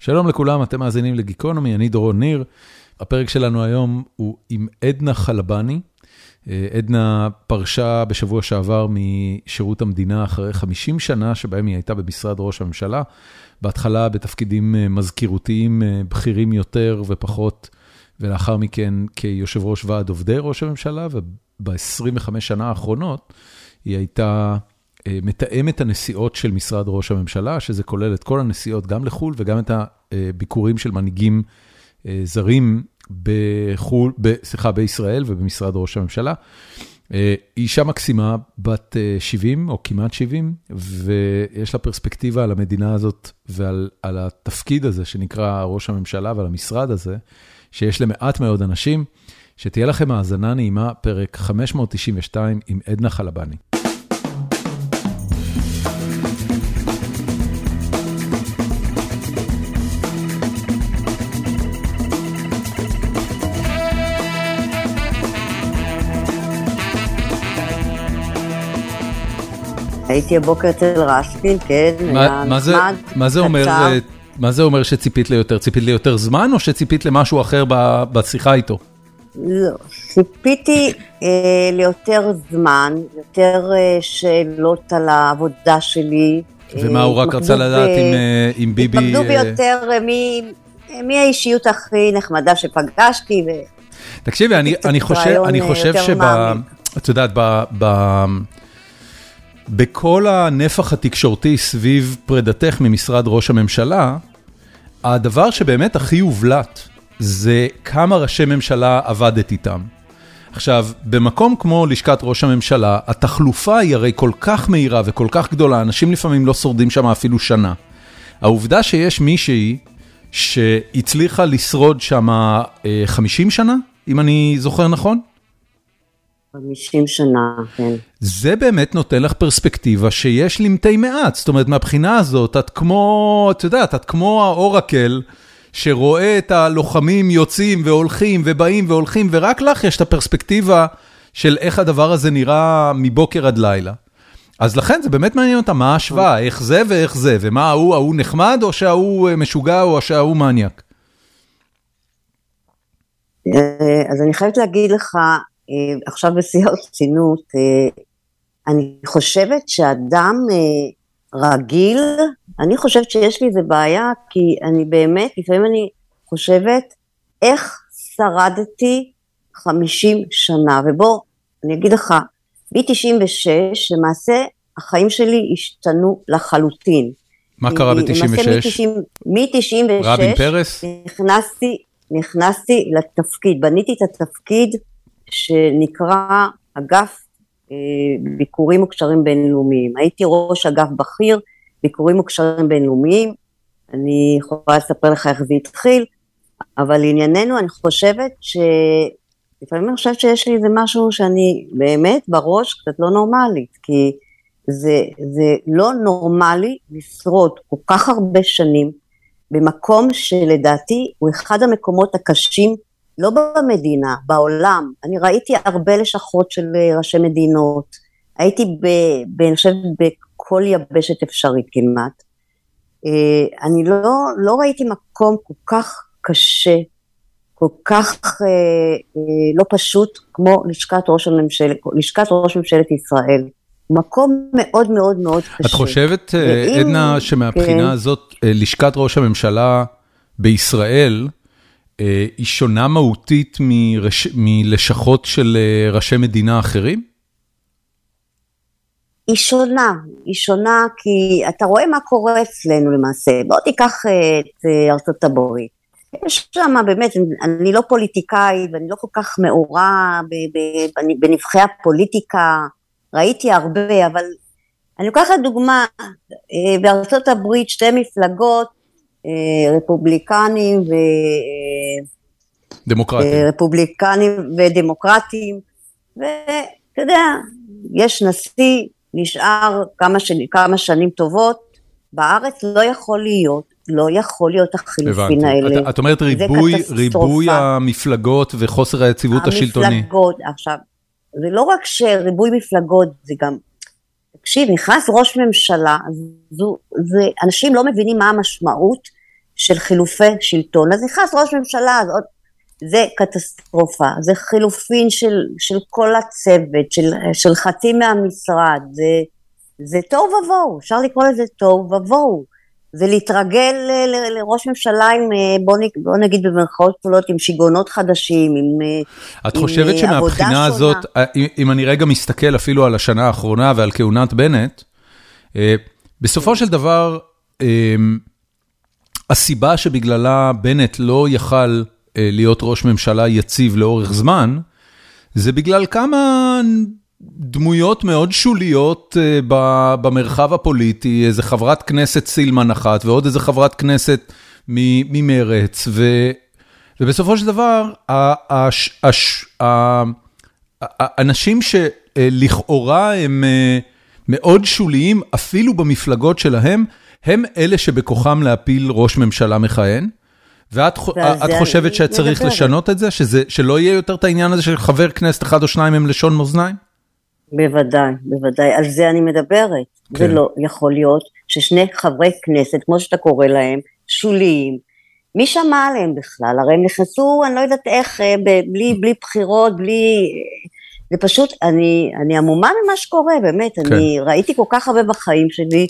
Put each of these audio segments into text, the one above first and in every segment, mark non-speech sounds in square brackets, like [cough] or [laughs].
שלום לכולם, אתם מאזינים לגיקונומי, אני דורון ניר. הפרק שלנו היום הוא עם עדנה חלבני. עדנה פרשה בשבוע שעבר משירות המדינה אחרי 50 שנה שבהם היא הייתה במשרד ראש הממשלה. בהתחלה בתפקידים מזכירותיים בכירים יותר ופחות, ולאחר מכן כיושב ראש ועד עובדי ראש הממשלה, וב-25 שנה האחרונות היא הייתה מתאמת הנסיעות של משרד ראש הממשלה, שזה כולל את כל הנסיעות גם לחו"ל וגם את הביקורים של מנהיגים זרים בחו"ל, סליחה, בישראל ובמשרד ראש הממשלה. היא אישה מקסימה, בת 70 או כמעט 70, ויש לה פרספקטיבה על המדינה הזאת ועל התפקיד הזה שנקרא ראש הממשלה ועל המשרד הזה, שיש למעט מאוד אנשים. שתהיה לכם האזנה נעימה, פרק 592 עם עדנה חלבני. הייתי הבוקר אצל רסקין, כן, היה נחמד, קצר. מה זה אומר שציפית ליותר? ציפית ליותר זמן או שציפית למשהו אחר בשיחה איתו? לא, ציפיתי אה, ליותר זמן, יותר אה, שאלות על העבודה שלי. ומה הוא רק רצה לדעת עם, אה, עם ביבי... התמקדו ביותר אה, מי, מי האישיות הכי נחמדה שפגשתי. ו... תקשיבי, אני, אני חושב, אני חושב שב... את יודעת, ב... ב בכל הנפח התקשורתי סביב פרידתך ממשרד ראש הממשלה, הדבר שבאמת הכי הובלט זה כמה ראשי ממשלה עבדת איתם. עכשיו, במקום כמו לשכת ראש הממשלה, התחלופה היא הרי כל כך מהירה וכל כך גדולה, אנשים לפעמים לא שורדים שם אפילו שנה. העובדה שיש מישהי שהצליחה לשרוד שם 50 שנה, אם אני זוכר נכון? 50 שנה, כן. זה באמת נותן לך פרספקטיבה שיש למתי מעט, זאת אומרת, מהבחינה הזאת, את כמו, את יודעת, את כמו האורקל, שרואה את הלוחמים יוצאים והולכים ובאים והולכים, ורק לך יש את הפרספקטיבה של איך הדבר הזה נראה מבוקר עד לילה. אז לכן זה באמת מעניין אותה, מה ההשוואה, איך זה ואיך זה, ומה ההוא, ההוא נחמד, או שההוא משוגע, או שההוא מניאק? אז אני חייבת להגיד לך, עכשיו בשיא הרצינות, אני חושבת שאדם רגיל, אני חושבת שיש לי איזה בעיה, כי אני באמת, לפעמים אני חושבת איך שרדתי 50 שנה, ובוא, אני אגיד לך, מ-96, למעשה החיים שלי השתנו לחלוטין. מה קרה ב-96? מ-96, רבין פרס? נכנסתי, נכנסתי לתפקיד, בניתי את התפקיד שנקרא אגף אה, ביקורים וקשרים בינלאומיים. הייתי ראש אגף בכיר, ביקורים וקשרים בינלאומיים. אני יכולה לספר לך איך זה התחיל, אבל לענייננו אני חושבת ש... לפעמים אני חושבת שיש לי איזה משהו שאני באמת בראש קצת לא נורמלית, כי זה, זה לא נורמלי לשרוד כל כך הרבה שנים במקום שלדעתי הוא אחד המקומות הקשים לא במדינה, בעולם. אני ראיתי הרבה לשכות של אה, ראשי מדינות, הייתי, ב, ב, אני חושבת, בכל יבשת אפשרית כמעט. אה, אני לא, לא ראיתי מקום כל כך קשה, כל כך אה, לא פשוט כמו לשכת ראש, הממשל, לשכת ראש ממשלת ישראל. מקום מאוד מאוד מאוד קשה. את חושבת, ואם, עדנה, שמבחינה כן. הזאת, לשכת ראש הממשלה בישראל, היא שונה מהותית מרש... מלשכות של ראשי מדינה אחרים? היא שונה, היא שונה כי אתה רואה מה קורה אצלנו למעשה. בוא תיקח את ארצות הברית. יש שם באמת, אני לא פוליטיקאי ואני לא כל כך מעורה בנבחי הפוליטיקה, ראיתי הרבה, אבל אני לוקחת דוגמה, בארצות הברית שתי מפלגות אה, רפובליקנים ו... דמוקרטים. אה, רפובליקנים ודמוקרטים, ואתה יודע, יש נשיא, נשאר כמה, שני, כמה שנים טובות, בארץ לא יכול להיות, לא יכול להיות החילופין האלה. את, את אומרת ריבוי, ריבוי המפלגות וחוסר היציבות השלטוני. המפלגות, עכשיו, זה לא רק שריבוי מפלגות, זה גם תקשיב, נכנס ראש ממשלה, זו, זה, אנשים לא מבינים מה המשמעות של חילופי שלטון. אז נכנס ראש ממשלה, אז עוד, זה קטסטרופה, זה חילופין של, של כל הצוות, של, של חצי מהמשרד, זה, זה תוהו ובוהו, אפשר לקרוא לזה תוהו ובוהו. זה להתרגל לראש ממשלה עם, אה, בוא, בוא נגיד במרכאות גדולות, עם שיגעונות חדשים, עם עבודה שונה. את חושבת אה, שמבחינה הזאת, אה, אם אני רגע מסתכל אפילו על השנה האחרונה ועל כהונת בנט, בסופו של דבר, הסיבה שבגללה בנט לא יכל להיות ראש ממשלה יציב לאורך זמן, זה בגלל כמה דמויות מאוד שוליות uh, במרחב הפוליטי, איזה חברת כנסת סילמן אחת ועוד איזה חברת כנסת ממרץ, ו, ובסופו של דבר, האנשים שלכאורה הם uh, מאוד שוליים, אפילו במפלגות שלהם, הם אלה שבכוחם להפיל ראש ממשלה מכהן. ואת חושבת שצריך לשנות את זה? שזה, שלא יהיה יותר את העניין הזה של חבר כנסת אחד או שניים עם לשון מאזניים? בוודאי, בוודאי, על זה אני מדברת. כן. זה לא יכול להיות ששני חברי כנסת, כמו שאתה קורא להם, שוליים, מי שמע עליהם בכלל? הרי הם נכנסו, אני לא יודעת איך, אה, בלי, בלי בחירות, בלי... זה פשוט, אני, אני עמומה ממה שקורה, באמת, כן. אני ראיתי כל כך הרבה בחיים שלי,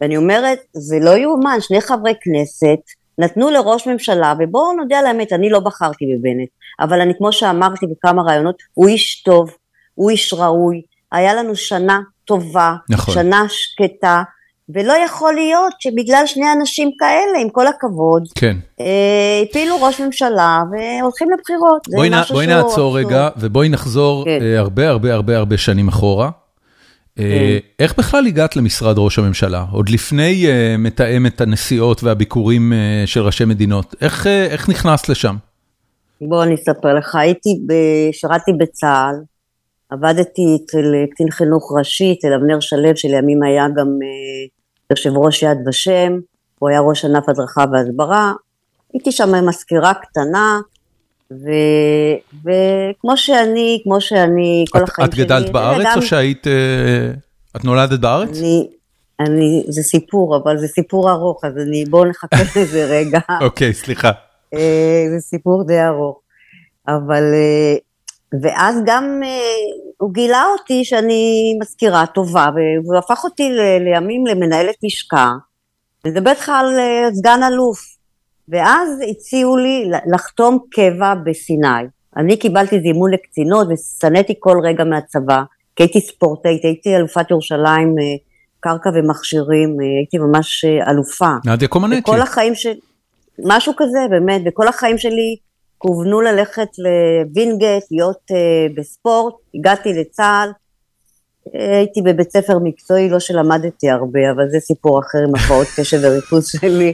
ואני אומרת, זה לא יאומן, שני חברי כנסת נתנו לראש ממשלה, ובואו נודה על האמת, אני לא בחרתי בבנט, אבל אני, כמו שאמרתי בכמה רעיונות, הוא איש טוב, הוא איש ראוי, היה לנו שנה טובה, נכון. שנה שקטה, ולא יכול להיות שבגלל שני אנשים כאלה, עם כל הכבוד, כן. אה, הפילו ראש ממשלה והולכים לבחירות. בואי, נ, בואי נעצור רגע ובואי נחזור כן. אה, הרבה הרבה הרבה הרבה שנים אחורה. אה, כן. איך בכלל הגעת למשרד ראש הממשלה? עוד לפני אה, מתאמת הנסיעות והביקורים אה, של ראשי מדינות. איך, אה, איך נכנסת לשם? בוא אני אספר לך, הייתי, שירתי בצה"ל, עבדתי אצל אה, קצין חינוך ראשי, אצל אבנר שלו, שלימים היה גם אה, יושב ראש יד ושם, הוא היה ראש ענף הדרכה והסברה, הייתי שם מזכירה קטנה, ו, וכמו שאני, כמו שאני, כל את, החיים שלי... את גדלת בארץ גם... או שהיית, אה, את נולדת בארץ? אני, אני, זה סיפור, אבל זה סיפור ארוך, אז אני, בואו נחכה [laughs] לזה רגע. אוקיי, okay, סליחה. זה סיפור די ארוך. אבל ואז גם הוא גילה אותי שאני מזכירה טובה, והוא הפך אותי ל, לימים למנהלת לשכה, לדבר איתך על אה, סגן אלוף. ואז הציעו לי לחתום קבע בסיני. אני קיבלתי זימון לקצינות ושנאתי כל רגע מהצבא, כי הייתי ספורטאית, הייתי אלופת ירושלים, אה, קרקע ומכשירים, אה, הייתי ממש אלופה. נדיה קומנצ'י. וכל החיים שלי, משהו כזה, באמת, וכל החיים שלי כוונו ללכת לווינגייט, להיות uh, בספורט, הגעתי לצה"ל, הייתי בבית ספר מקצועי, לא שלמדתי הרבה, אבל זה סיפור אחר עם הפרעות קשב וריכוז [laughs] שלי.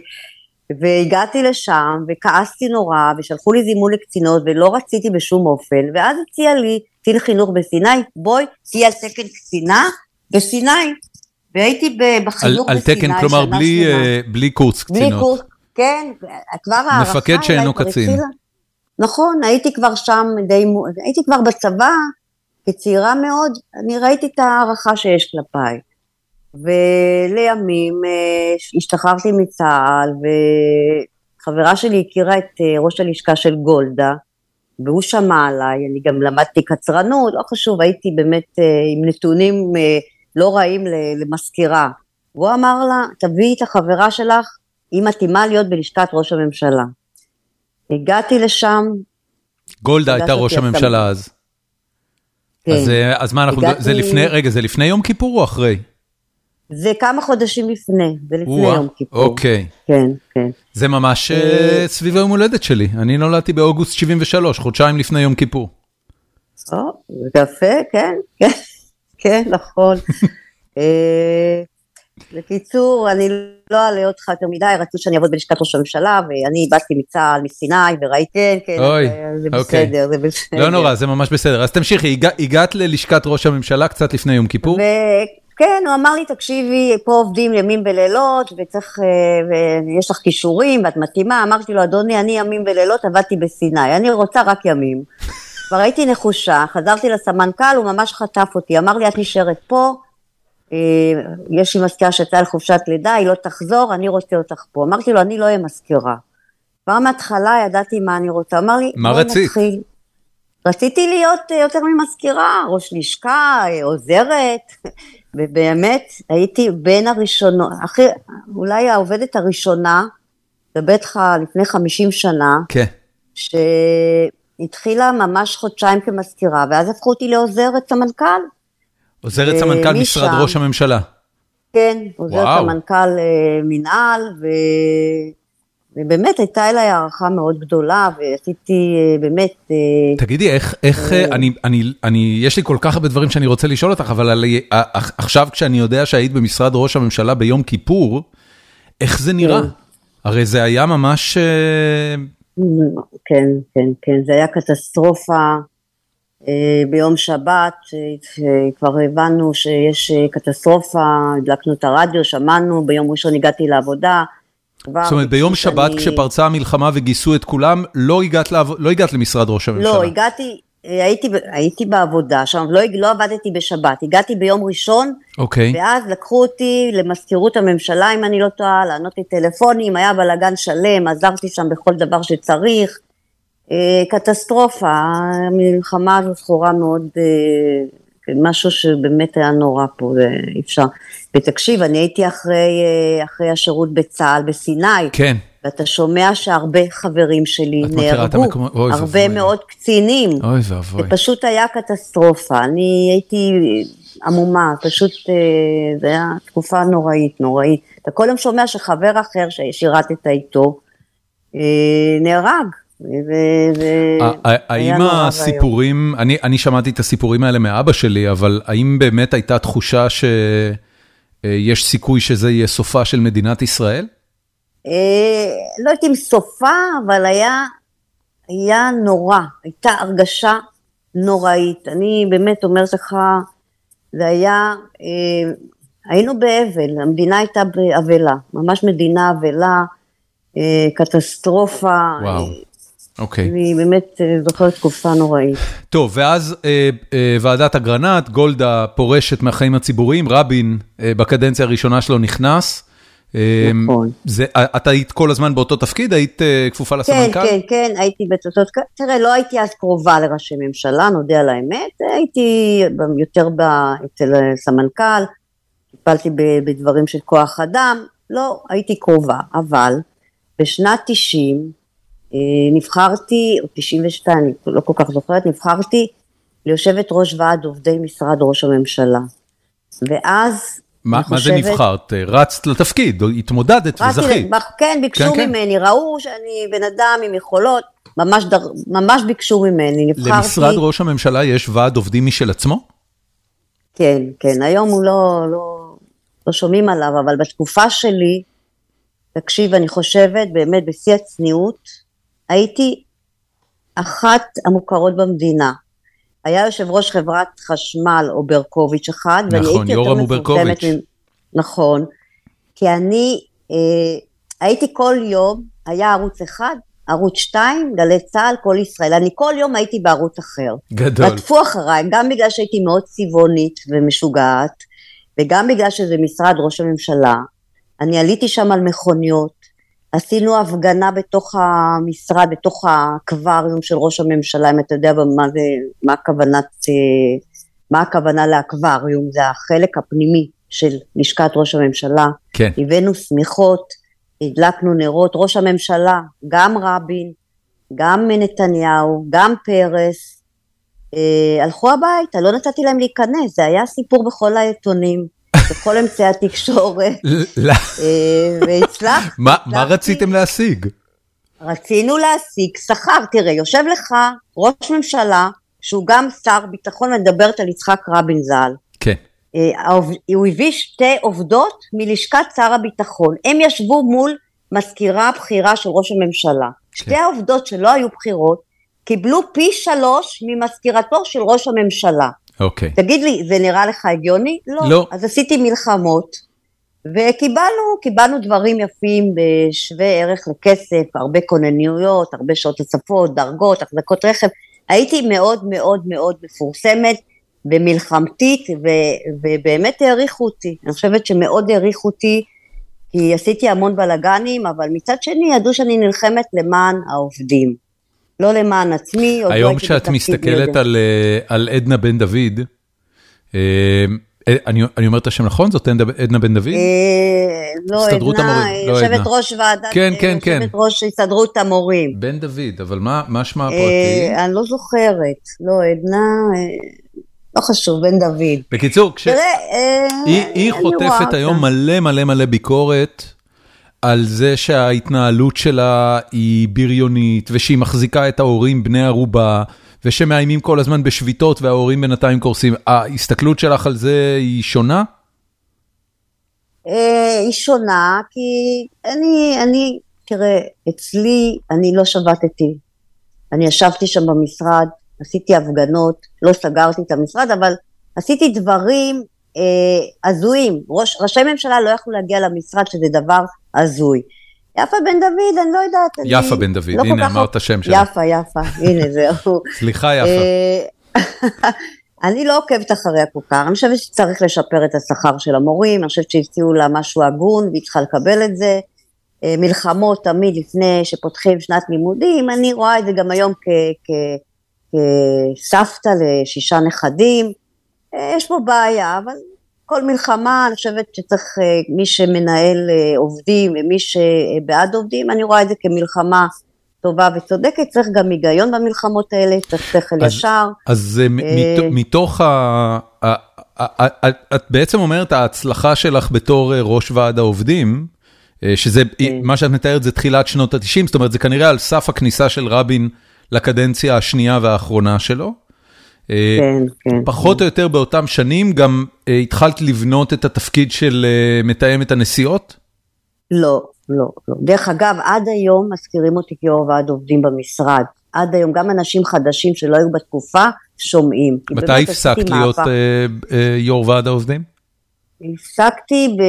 והגעתי לשם, וכעסתי נורא, ושלחו לי זימון לקצינות, ולא רציתי בשום אופן, ואז הציע לי קצין חינוך בסיני, בואי, תהיי על תקן קצינה בסיני. והייתי בחינוך על, בסיני, על תקן, כלומר בלי, uh, בלי קורס קצינות. בלי קורס, כן, כבר הערכה... מפקד שאינו קצין. נכון, הייתי כבר שם די, הייתי כבר בצבא, כצעירה מאוד, אני ראיתי את ההערכה שיש כלפיי. ולימים אה, השתחררתי מצה"ל, וחברה שלי הכירה את אה, ראש הלשכה של גולדה, והוא שמע עליי, אני גם למדתי קצרנות, לא חשוב, הייתי באמת אה, עם נתונים לא רעים למזכירה. והוא אמר לה, תביאי את החברה שלך, היא מתאימה להיות בלשכת ראש הממשלה. הגעתי לשם. גולדה הייתה ראש הממשלה אז. כן. אז, אה, אז מה אנחנו, הגעתי... זה לפני, רגע, זה לפני יום כיפור או אחרי? זה כמה חודשים לפני, זה לפני יום כיפור. אוקיי. כן, כן. זה ממש אה, אה, סביב היום הולדת שלי, אני נולדתי באוגוסט 73, חודשיים לפני יום כיפור. או, יפה, כן, כן, [laughs] כן, נכון. [laughs] בקיצור, אני לא אעלה אותך יותר מדי, רצו שאני אעבוד בלשכת ראש הממשלה, ואני באתי מצה"ל, מסיני, וראיתי, כן, כן, אוי, זה אוקיי. בסדר, זה בסדר. לא נורא, זה ממש בסדר. אז תמשיכי, הגע, הגעת ללשכת ראש הממשלה קצת לפני יום כיפור? כן, הוא אמר לי, תקשיבי, פה עובדים ימים ולילות, וצריך, אה, ויש לך כישורים, ואת מתאימה. אמרתי לו, אדוני, אני ימים ולילות עבדתי בסיני, אני רוצה רק ימים. [laughs] כבר הייתי נחושה, חזרתי לסמנכ"ל, הוא ממש חטף אותי, אמר לי, את נשארת פה, יש לי מזכירה שיצאה לחופשת לידה, היא לא תחזור, אני רוצה אותך פה. אמרתי לו, אני לא אהיה מזכירה. כבר מההתחלה ידעתי מה אני רוצה. אמר לי, מה רצית? נתחיל. רציתי להיות יותר ממזכירה, ראש לשכה, עוזרת, [laughs] ובאמת הייתי בין הראשונות, אחי, אולי העובדת הראשונה, מדבר איתך לפני 50 שנה, כן. שהתחילה ממש חודשיים כמזכירה, ואז הפכו אותי לעוזרת סמנכ"ל. עוזרת סמנכ"ל משרד ראש הממשלה. כן, עוזרת סמנכ"ל מינהל, ו... ובאמת הייתה אליי הערכה מאוד גדולה, ועשיתי באמת... תגידי, איך, איך, אני, אני, אני, יש לי כל כך הרבה דברים שאני רוצה לשאול אותך, אבל על, עכשיו כשאני יודע שהיית במשרד ראש הממשלה ביום כיפור, איך זה נראה? הרי זה היה ממש... כן, כן, כן, זה היה קטסטרופה. ביום שבת כבר הבנו שיש קטסטרופה, הדלקנו את הרדיו, שמענו, ביום ראשון הגעתי לעבודה. זאת אומרת, ביום שבת כשפרצה המלחמה וגייסו את כולם, לא הגעת, לא הגעת למשרד ראש הממשלה. לא, הגעתי, הייתי, הייתי בעבודה, שם לא, לא עבדתי בשבת, הגעתי ביום ראשון, אוקיי. ואז לקחו אותי למזכירות הממשלה, אם אני לא טועה, לענות לי טלפונים, היה בלאגן שלם, עזרתי שם בכל דבר שצריך. קטסטרופה, המלחמה הזו זכורה מאוד, משהו שבאמת היה נורא פה, אי אפשר. ותקשיב, אני הייתי אחרי, אחרי השירות בצה"ל בסיני. כן. ואתה שומע שהרבה חברים שלי נהרגו, המקומות, הרבה מאוד קצינים. אוי ואבוי. זה פשוט היה קטסטרופה, אני הייתי עמומה, פשוט, זה היה תקופה נוראית, נוראית. אתה כל יום שומע שחבר אחר ששירתת איתו, נהרג. האם הסיפורים, אני שמעתי את הסיפורים האלה מאבא שלי, אבל האם באמת הייתה תחושה שיש סיכוי שזה יהיה סופה של מדינת ישראל? לא יודעת אם סופה, אבל היה נורא, הייתה הרגשה נוראית. אני באמת אומרת לך, זה היה, היינו באבל, המדינה הייתה באבלה, ממש מדינה אבלה, קטסטרופה. וואו. אוקיי. אני באמת זוכרת תקופה נוראית. טוב, ואז אה, אה, ועדת אגרנט, גולדה פורשת מהחיים הציבוריים, רבין אה, בקדנציה הראשונה שלו נכנס. נכון. זה, את היית כל הזמן באותו תפקיד? היית כפופה לסמנכ"ל? כן, כן, כן, הייתי תפקיד. תראה, לא הייתי אז קרובה לראשי ממשלה, נודה על האמת. הייתי יותר אצל סמנכ"ל, טיפלתי בדברים של כוח אדם. לא, הייתי קרובה, אבל בשנת 90, נבחרתי, או 92, אני לא כל כך זוכרת, נבחרתי ליושבת ראש ועד עובדי משרד ראש הממשלה. ואז מה, מה זה נבחרת? רצת לתפקיד, התמודדת וזכית. כן, ביקשו כן, ממני, כן. ראו שאני בן אדם עם יכולות, ממש, דר, ממש ביקשו ממני, נבחרתי... למשרד ראש הממשלה יש ועד עובדים משל עצמו? כן, כן, היום הוא לא, לא, לא שומעים עליו, אבל בתקופה שלי, תקשיב, אני חושבת, באמת, בשיא הצניעות, הייתי אחת המוכרות במדינה. היה יושב ראש חברת חשמל או ברקוביץ' אחד, נכון, ואני הייתי יותר מפורסמת, נכון, כי אני אה, הייתי כל יום, היה ערוץ אחד, ערוץ שתיים, גלי צה"ל, כל ישראל, אני כל יום הייתי בערוץ אחר. גדול. רדפו אחריי, גם בגלל שהייתי מאוד צבעונית ומשוגעת, וגם בגלל שזה משרד ראש הממשלה, אני עליתי שם על מכוניות, עשינו הפגנה בתוך המשרד, בתוך האקווריום של ראש הממשלה, אם אתה יודע מה זה, מה הכוונת, מה הכוונה לאקווריום, זה החלק הפנימי של לשכת ראש הממשלה. כן. הבאנו שמיכות, הדלקנו נרות, ראש הממשלה, גם רבין, גם נתניהו, גם פרס, אה, הלכו הביתה, לא נתתי להם להיכנס, זה היה סיפור בכל העיתונים. בכל אמצעי התקשורת, והצלחתי. [laughs] מה רציתם להשיג? רצינו להשיג שכר, תראה, יושב לך ראש ממשלה, שהוא גם שר ביטחון, מדברת על יצחק רבין ז"ל. כן. הוא הביא שתי עובדות מלשכת שר הביטחון, הם ישבו מול מזכירה בכירה של ראש הממשלה. שתי העובדות שלא היו בחירות, קיבלו פי שלוש ממזכירתו של ראש הממשלה. אוקיי. תגיד לי, זה נראה לך הגיוני? לא. לא. אז עשיתי מלחמות, וקיבלנו, קיבלנו דברים יפים בשווה ערך לכסף, הרבה כוננויות, הרבה שעות נוספות, דרגות, החזקות רכב. הייתי מאוד מאוד מאוד מפורסמת, ומלחמתית, ו, ובאמת העריכו אותי. אני חושבת שמאוד העריכו אותי, כי עשיתי המון בלאגנים, אבל מצד שני ידעו שאני נלחמת למען העובדים. לא למען עצמי, לא היום כשאת מסתכלת על, אה, על עדנה בן דוד, אה, אה, אני, אני אומר את השם נכון? זאת עדנה בן דוד? לא, עדנה, לא יושבת ראש ועדת, כן, כן, כן. יושבת ראש הסתדרות המורים. בן דוד, אבל מה, מה שמה הפרטי? אני לא זוכרת, לא, עדנה, לא חשוב, בן דוד. בקיצור, כש... תראה, היא, היא חוטפת היום מלא מלא מלא ביקורת. על זה שההתנהלות שלה היא בריונית, ושהיא מחזיקה את ההורים בני ערובה, ושמאיימים כל הזמן בשביתות וההורים בינתיים קורסים. ההסתכלות שלך על זה היא שונה? אה, היא שונה, כי אני, אני, תראה, אצלי אני לא שבתתי. אני ישבתי שם במשרד, עשיתי הפגנות, לא סגרתי את המשרד, אבל עשיתי דברים אה, הזויים. ראש, ראשי ממשלה לא יכלו להגיע למשרד, שזה דבר הזוי. יפה בן דוד, אני לא יודעת. יפה בן דוד, לא הנה אמרת השם שלה. יפה, יפה, הנה [laughs] זהו. סליחה יפה. אה, [laughs] אני לא עוקבת אחריה כל כך, אני חושבת שצריך לשפר את השכר של המורים, אני חושבת שהציעו לה משהו הגון והיא צריכה לקבל את זה. אה, מלחמות תמיד לפני שפותחים שנת לימודים, אני רואה את זה גם היום כסבתא לשישה נכדים. אה, יש פה בעיה, אבל כל מלחמה, אני חושבת שצריך, אה, מי שמנהל אה, עובדים ומי שבעד עובדים, אני רואה את זה כמלחמה טובה וצודקת, צריך גם היגיון במלחמות האלה, צריך שכל ישר. אז מתוך ה... את בעצם אומרת ההצלחה שלך בתור ראש ועד העובדים, שזה, כן. מה שאת מתארת זה תחילת שנות ה-90, זאת אומרת זה כנראה על סף הכניסה של רבין לקדנציה השנייה והאחרונה שלו. אה, כן, כן. פחות או יותר באותם שנים גם אה, התחלת לבנות את התפקיד של אה, מתאמת הנסיעות? לא, לא, לא. דרך אגב, עד היום מזכירים אותי כיו"ר ועד עובדים במשרד. עד היום, גם אנשים חדשים שלא היו בתקופה, שומעים. מתי הפסקת להיות יו"ר ועד העובדים? הפסקתי ב...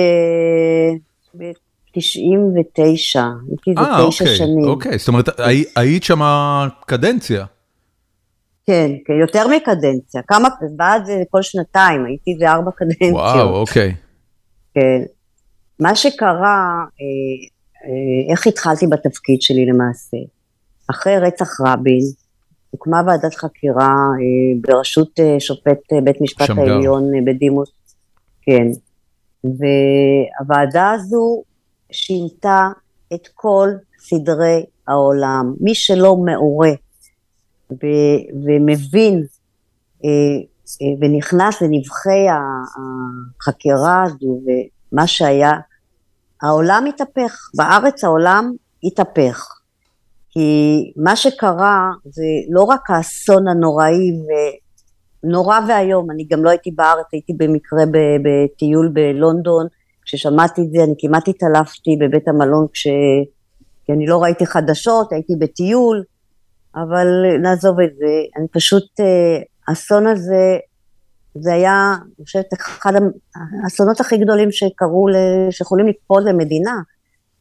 99, הייתי זה תשע אוקיי, שנים. אוקיי, זאת אומרת, היית שם קדנציה. כן, כן, יותר מקדנציה. כמה, ועד זה כל שנתיים, הייתי זה ארבע קדנציות. וואו, אוקיי. כן. מה שקרה, אה, אה, איך התחלתי בתפקיד שלי למעשה? אחרי רצח רבין, הוקמה ועדת חקירה אה, בראשות אה, שופט אה, בית משפט שמגר. העליון אה, בדימוס, כן. והוועדה הזו שינתה את כל סדרי העולם. מי שלא מעורה ו- ומבין אה, אה, ונכנס לנבחי החקירה הזו ומה שהיה, העולם התהפך, בארץ העולם התהפך. כי מה שקרה זה לא רק האסון הנוראי ונורא ואיום, אני גם לא הייתי בארץ, הייתי במקרה בטיול בלונדון, כששמעתי את זה אני כמעט התעלפתי בבית המלון כש... כי אני לא ראיתי חדשות, הייתי בטיול, אבל נעזוב את זה, אני פשוט, אה, האסון הזה, זה היה, אני חושבת, אחד האסונות הכי גדולים שקרו, שיכולים לקפול למדינה,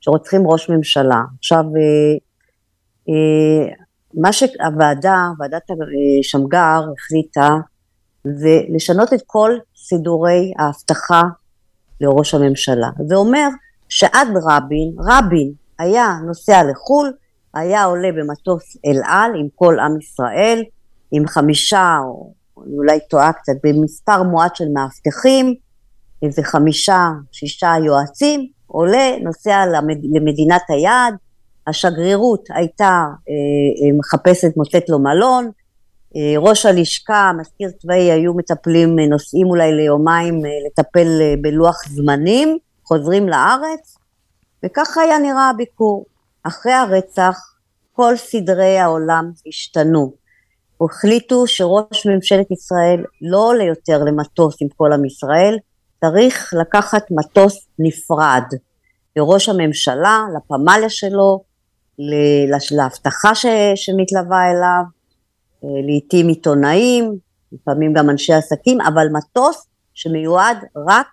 שרוצחים ראש ממשלה. עכשיו, אה, אה, מה שהוועדה, ועדת שמגר החליטה, זה לשנות את כל סידורי האבטחה לראש הממשלה. זה אומר שעד רבין, רבין היה נוסע לחו"ל, היה עולה במטוס אל על עם כל עם ישראל, עם חמישה, או אני אולי טועה קצת, במספר מועט של מאבטחים, איזה חמישה, שישה יועצים, עולה, נוסע למד, למדינת היעד, השגרירות הייתה אה, אה, מחפשת, מוצאת לו מלון, אה, ראש הלשכה, מזכיר צבאי, היו מטפלים, אה, נוסעים אולי ליומיים אה, לטפל אה, בלוח זמנים, חוזרים לארץ, וככה היה נראה הביקור. אחרי הרצח כל סדרי העולם השתנו. החליטו שראש ממשלת ישראל לא עולה יותר למטוס עם כל עם ישראל, צריך לקחת מטוס נפרד לראש הממשלה, לפמליה שלו, לאבטחה שמתלווה אליו, אה, לעיתים עיתונאים, לפעמים גם אנשי עסקים, אבל מטוס שמיועד רק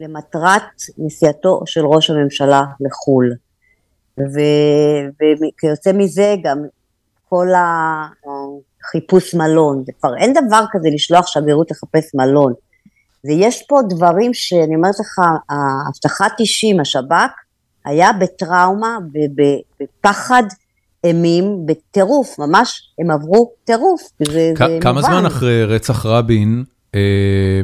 למטרת נסיעתו של ראש הממשלה לחו"ל. וכיוצא מזה גם כל חיפוש מלון, זה כבר אין דבר כזה לשלוח שגרירות לחפש מלון. ויש פה דברים שאני אומרת לך, האבטחת אישים, השב"כ, היה בטראומה, בפחד אימים, בטירוף, ממש הם עברו טירוף. זה, זה כמה זמן אחרי רצח רבין, אה,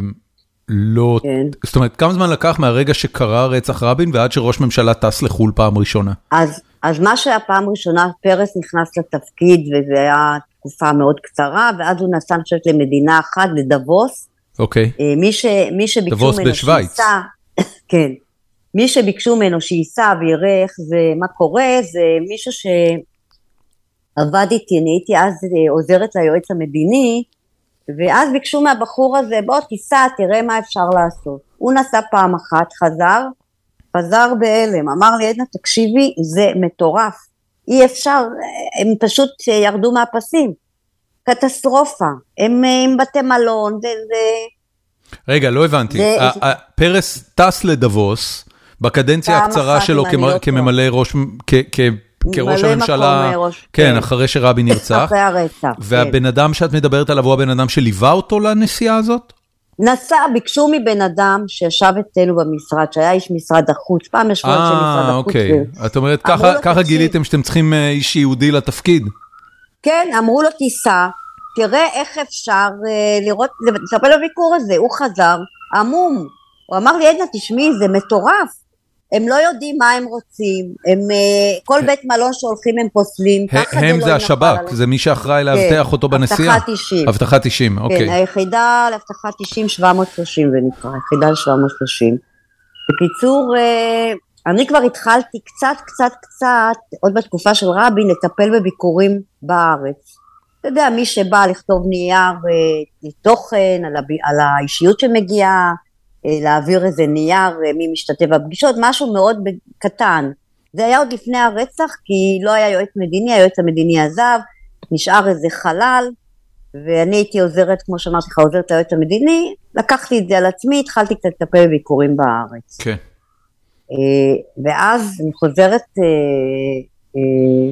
לא, כן. זאת אומרת, כמה זמן לקח מהרגע שקרה רצח רבין ועד שראש ממשלה טס לחו"ל פעם ראשונה? אז, אז מה שהיה פעם ראשונה, פרס נכנס לתפקיד וזה היה תקופה מאוד קצרה, ואז הוא נסע, אני חושבת, למדינה אחת, לדבוס. אוקיי. אה, מי, ש, מי שביקשו ממנו שייסע, [laughs] כן, מי שביקשו ממנו שייסע ויראה איך זה, מה קורה, זה מישהו שעבד איתי, אני הייתי אז אה, עוזרת ליועץ המדיני, ואז ביקשו מהבחור הזה, בוא תיסע, תראה מה אפשר לעשות. הוא נסע פעם אחת, חזר, חזר בהלם, אמר לי, עדנה, תקשיבי, זה מטורף, אי אפשר, הם פשוט ירדו מהפסים. קטסטרופה, הם עם בתי מלון, זה... זה... רגע, לא הבנתי, זה... פרס טס לדבוס, בקדנציה הקצרה שלו לא כממלא ראש, כראש הממשלה, כן, כן, אחרי שרבין נרצח. אחרי הרצח, כן. והבן אדם שאת מדברת עליו הוא הבן אדם שליווה אותו לנסיעה הזאת? נסע, ביקשו מבן אדם שישב אצלנו במשרד, שהיה איש משרד החוץ, פעם ישבו אנשי משרד החוץ. אה, אוקיי. את אומרת, ככה גיליתם שאתם צריכים אה, איש יהודי לתפקיד. כן, אמרו לו, תיסע, תראה איך אפשר אה, לראות, לטפל בביקור הזה. הוא חזר, עמום. הוא אמר לי, עדנה, תשמעי, זה מטורף. הם לא יודעים מה הם רוצים, הם, אה, כל בית מלון שהולכים הם פוסלים, הם זה השב"כ, זה מי שאחראי לאבטח כן, אותו בנסיעה? אבטחת אישים. אבטחת אישים, אוקיי. כן, היחידה לאבטחת אישים 730 זה נקרא, היחידה ל-730. בקיצור, אה, אני כבר התחלתי קצת, קצת, קצת, עוד בתקופה של רבין, לטפל בביקורים בארץ. אתה יודע, מי שבא לכתוב נייר אה, תוכן על, על האישיות שמגיעה, להעביר איזה נייר אה, מי משתתף בפגישות, משהו מאוד קטן. זה היה עוד לפני הרצח, כי לא היה יועץ מדיני, היועץ המדיני עזב, נשאר איזה חלל, ואני הייתי עוזרת, כמו שאמרתי לך, עוזרת היועץ המדיני, לקחתי את זה על עצמי, התחלתי קצת לטפל בביקורים בארץ. כן. אה, ואז אני חוזרת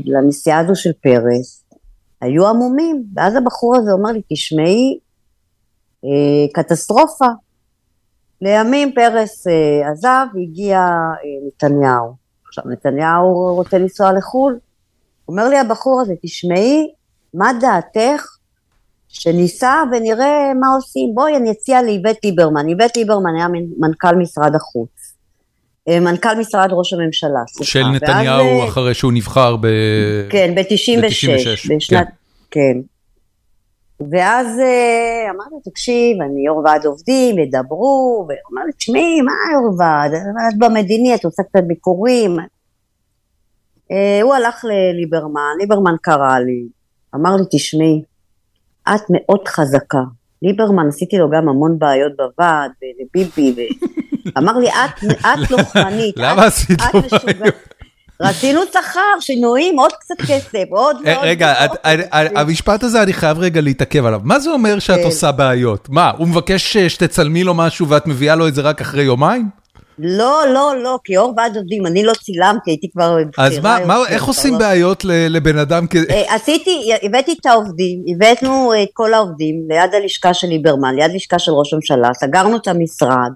לנסיעה הזו של פרס, היו עמומים, ואז הבחור הזה אומר לי, תשמעי, קטסטרופה, לימים פרס אה, עזב והגיע אה, נתניהו. עכשיו נתניהו רוצה לנסוע לחו"ל. אומר לי הבחור הזה, תשמעי, מה דעתך שניסע ונראה מה עושים? בואי אני אציע לאיווט ליברמן. איווט ליברמן היה מנכ"ל משרד החוץ. אה, מנכ"ל משרד ראש הממשלה, סליחה. של נתניהו ואז, אחרי שהוא נבחר ב... כן, ב-96. בשנת... כן. כן. ואז אה, אמרתי, תקשיב, אני יו"ר ועד עובדים, ידברו, והוא אמר לי, תשמעי, מה יו"ר ועד? את במדיני, את עושה קצת ביקורים. אה, הוא הלך לליברמן, ליברמן קרא לי, אמר לי, תשמעי, את מאוד חזקה. ליברמן, עשיתי לו גם המון בעיות בוועד, ולביבי, אמר לי, את לוחמנית. [laughs] למה עשית לו בעיות? רצינו שכר, שינויים, עוד קצת כסף, עוד ועוד. רגע, המשפט הזה אני חייב רגע להתעכב עליו. מה זה אומר שאת כן. עושה בעיות? מה, הוא מבקש שתצלמי לו משהו ואת מביאה לו את זה רק אחרי יומיים? לא, לא, לא, כי אור ועד עובדים, אני לא צילמתי, הייתי כבר... אז מה, איך עושים בעיות לבן אדם כזה? אה, עשיתי, הבאתי את העובדים, הבאנו את כל העובדים ליד הלשכה של ליברמן, ליד לשכה של ראש הממשלה, סגרנו את המשרד,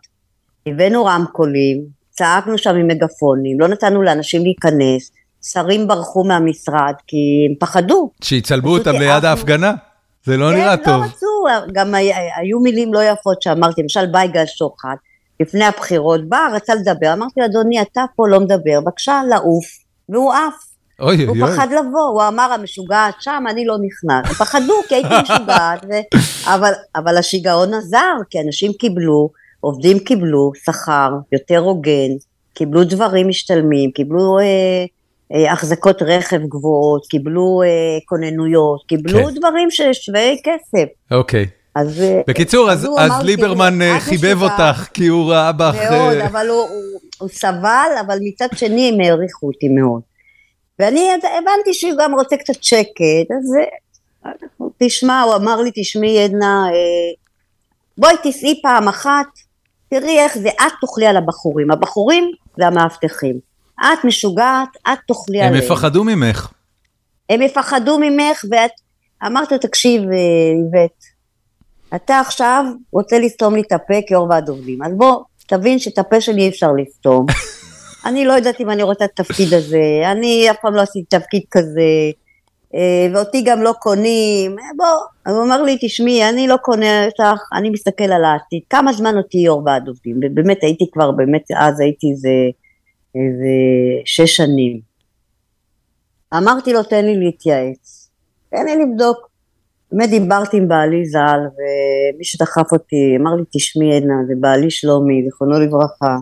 הבאנו רמקולים, צעקנו שם עם מגפונים, לא נתנו לאנשים להיכנס, שרים ברחו מהמשרד כי הם פחדו. שיצלמו אותם ליד ההפגנה? זה לא נראה טוב. כן, לא רצו, גם היו מילים לא יפות שאמרתי, למשל בייגל שוחט, לפני הבחירות, בא, רצה לדבר, אמרתי לו, אדוני, אתה פה לא מדבר, בבקשה לעוף, והוא עף. אוי אוי אוי. הוא פחד לבוא, הוא אמר המשוגעת שם, אני לא נכנס. פחדו כי הייתי [laughs] משוגעת, ו... אבל, אבל השיגעון עזר, כי אנשים קיבלו עובדים קיבלו שכר יותר הוגן, קיבלו דברים משתלמים, קיבלו אה, אה, החזקות רכב גבוהות, קיבלו אה, כוננויות, קיבלו כן. דברים ששווי כסף. אוקיי. אז, אה, בקיצור, אז, אז, אז ליברמן אה, חיבב אותך כי הוא ראה בך... מאוד, אה... אבל הוא, הוא, הוא סבל, אבל מצד שני הם העריכו אותי מאוד. ואני הבנתי שהוא גם רוצה קצת שקט, אז תשמע, הוא אמר לי, תשמעי עדנה, בואי תיסעי פעם אחת תראי איך זה, את תאכלי על הבחורים, הבחורים והמאבטחים. את משוגעת, את תאכלי עליהם. הם יפחדו ממך. הם יפחדו ממך, ואת... אמרתי לו, תקשיב, אה, איווט, אתה עכשיו רוצה לסתום לי את הפה כיו"ר ועד עובדים, אז בוא, תבין שאת הפה שלי אי אפשר לסתום. [laughs] אני לא יודעת אם אני רוצה את התפקיד הזה, אני אף פעם לא עשיתי תפקיד כזה, ואותי גם לא קונים, אה, בוא, הוא אמר לי, תשמעי, אני לא קונה אותך, אני מסתכל על העתיד, כמה זמן אותי יו"ר ועד עובדים, ובאמת הייתי כבר, באמת, אז הייתי איזה, איזה שש שנים. אמרתי לו, תן לי להתייעץ, תן לי לבדוק. באמת דיברתי עם בעלי ז"ל, ומי שדחף אותי אמר לי, תשמעי עדנה, זה בעלי שלומי, זיכרונו לברכה.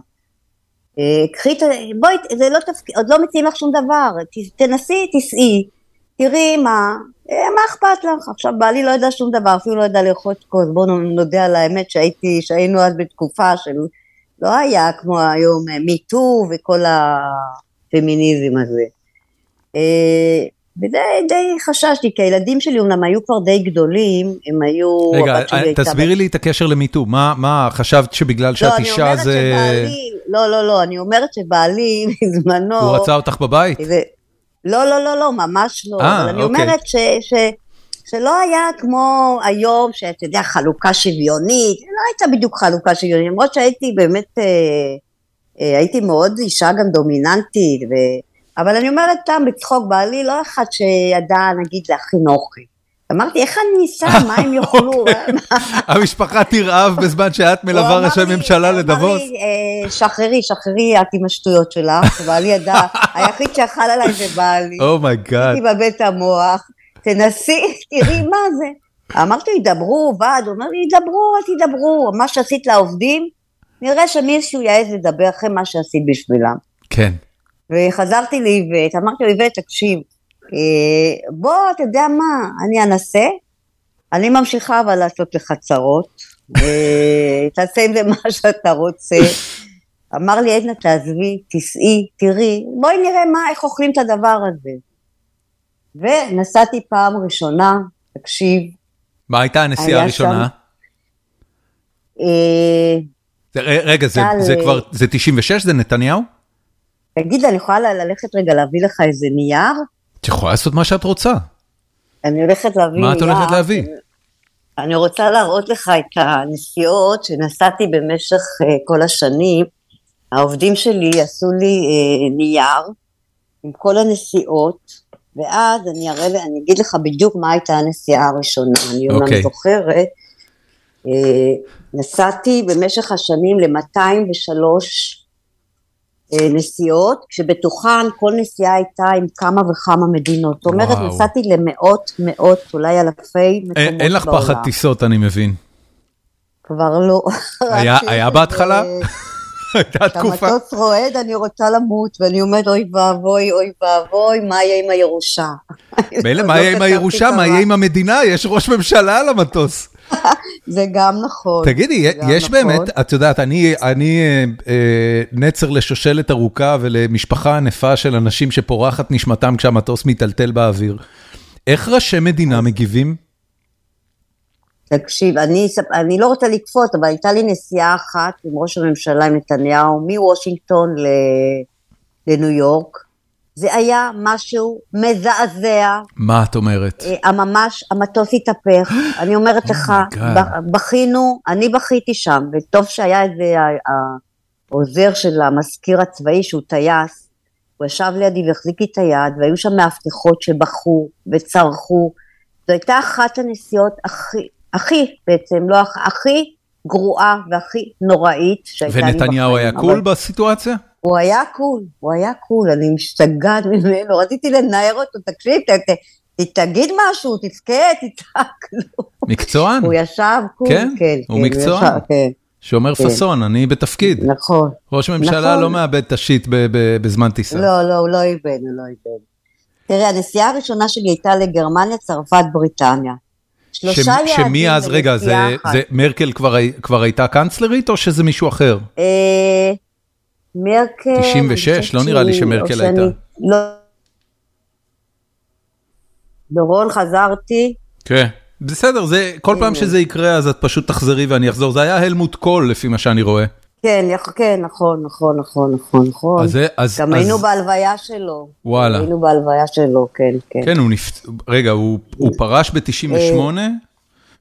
אה, קחי את ה... בואי, זה לא תפקיד, עוד לא מציעים לך שום דבר, תנסי, תסעי, תראי מה, אה, מה אכפת לך? עכשיו בעלי לא ידע שום דבר, אפילו לא ידע לרחוץ כוס, בואו נודה על האמת שהייתי, שהיינו אז בתקופה של... לא היה כמו היום מיטו אה, וכל הפמיניזם הזה. ודי די חששתי, כי הילדים שלי אומנם היו כבר די גדולים, הם היו... רגע, תסבירי לי את הקשר למיטו, מה, מה, חשבת שבגלל שאת אישה זה... לא, אני אומרת שבעלי, לא, לא, לא, אני אומרת שבעלי [laughs] בזמנו... הוא רצה אותך בבית? לא, לא, לא, לא, ממש לא, 아, אבל אני אוקיי. אומרת ש, ש, שלא היה כמו היום, שאתה יודע, חלוקה שוויונית, לא הייתה בדיוק חלוקה שוויונית, למרות שהייתי באמת, אה, אה, הייתי מאוד אישה גם דומיננטית, ו... אבל אני אומרת סתם בצחוק, בעלי לא אחד שידע נגיד להכין אוכל. אמרתי, איך אני אסע, מה הם [laughs] יאכלו? אוקיי. [laughs] המשפחה תרעב בזמן שאת מלווה ראשי ממשלה לדאבוס? הוא אמר לי, אה, שחררי, שחררי את עם השטויות שלך, [laughs] בעלי ידע, היחיד שאכל עליי זה בעלי. oh my god. הייתי בבית המום, תנסי, תראי מה זה. אמרתי, ידברו, ועד, הוא אומר לי, ידברו, אז ידברו, מה שעשית לעובדים, נראה שמישהו יעז לדבר אחרי מה שעשית בשבילם. כן. וחזרתי לאיווט, אמרתי לו, איווט, תקשיב, בוא, אתה יודע מה, אני אנסה, אני ממשיכה אבל לעשות לך צרות, תעשה עם זה [laughs] מה שאתה רוצה. אמר לי, עדנה, תעזבי, תיסעי, תראי, בואי נראה מה, איך אוכלים את הדבר הזה. ונסעתי פעם ראשונה, תקשיב. מה הייתה הנסיעה הראשונה? אה, רגע, זה כבר, זה 96? זה נתניהו? תגיד, אני יכולה ללכת רגע להביא לך איזה נייר? את יכולה לעשות מה שאת רוצה. אני הולכת להביא. מה את הולכת להביא? אני רוצה להראות לך את הנסיעות שנסעתי במשך uh, כל השנים. העובדים שלי עשו לי uh, נייר עם כל הנסיעות, ואז אני אראה, אני אגיד לך בדיוק מה הייתה הנסיעה הראשונה. אני אומנם okay. אוקיי. זוכרת. Uh, נסעתי במשך השנים ל-203 אה, נסיעות, שבתוכן כל נסיעה הייתה עם כמה וכמה מדינות. זאת אומרת, נסעתי למאות, מאות, אולי אלפי מקומות בעולם. אין לך פחד טיסות, אני מבין. כבר לא. [laughs] היה בהתחלה? הייתה תקופה. כשהמטוס רועד, אני רוצה למות, ואני אומרת, אוי ואבוי, אוי ואבוי, מה יהיה עם הירושה? [laughs] מילא, מה יהיה עם הירושה? מה יהיה עם המדינה? יש ראש ממשלה על המטוס. [laughs] זה גם נכון. תגידי, יש נכון. באמת, את יודעת, אני אה, אה, נצר לשושלת ארוכה ולמשפחה ענפה של אנשים שפורחת נשמתם כשהמטוס מיטלטל באוויר. איך ראשי מדינה מגיבים? תקשיב, אני, אני לא רוצה לקפוץ, אבל הייתה לי נסיעה אחת עם ראש הממשלה, עם נתניהו, מוושינגטון לניו יורק. זה היה משהו מזעזע. מה את אומרת? אה, הממש, המטוס התהפך, [gasps] אני אומרת oh לך, בכינו, אני בכיתי שם, וטוב שהיה איזה העוזר של המזכיר הצבאי שהוא טייס, הוא ישב לידי והחזיק לי את היד, והיו שם מאבטחות שבכו וצרחו. זו הייתה אחת הנסיעות הכי, הכי בעצם, לא הכי גרועה והכי נוראית שהייתה לי בחיים. ונתניהו היה קול בסיטואציה? הוא היה cool, הוא היה cool, אני משתגעת ממנו, רציתי לנער אותו, תקשיב, תגיד משהו, תזכה, תצעק. מקצוען. הוא ישב cool, כן, כן. הוא כן, מקצוען. כן. שומר כן. פאסון, אני בתפקיד. נכון. ראש הממשלה נכון. לא מאבד את ה shit בזמן טיסה. לא, לא, הוא לא איבד, הוא לא איבד. תראה, הנסיעה הראשונה שלי הייתה לגרמניה, צרפת, בריטניה. שלושה יעדים שמי אז, רגע, זה, זה מרקל כבר, הייתה קאנצלרית או שזה מישהו אחר? אה, מרקל... 96? לא נראה לי שמרקל הייתה. לא. דורון חזרתי. כן. בסדר, זה, כל פעם שזה יקרה אז את פשוט תחזרי ואני אחזור. זה היה הלמוט קול לפי מה שאני רואה. כן, כן, נכון, נכון, נכון, נכון, נכון. אז, אז, גם אז... היינו בהלוויה שלו. וואלה. היינו בהלוויה שלו, כן, כן. כן, הוא נפ... רגע, הוא, הוא פרש ב-98?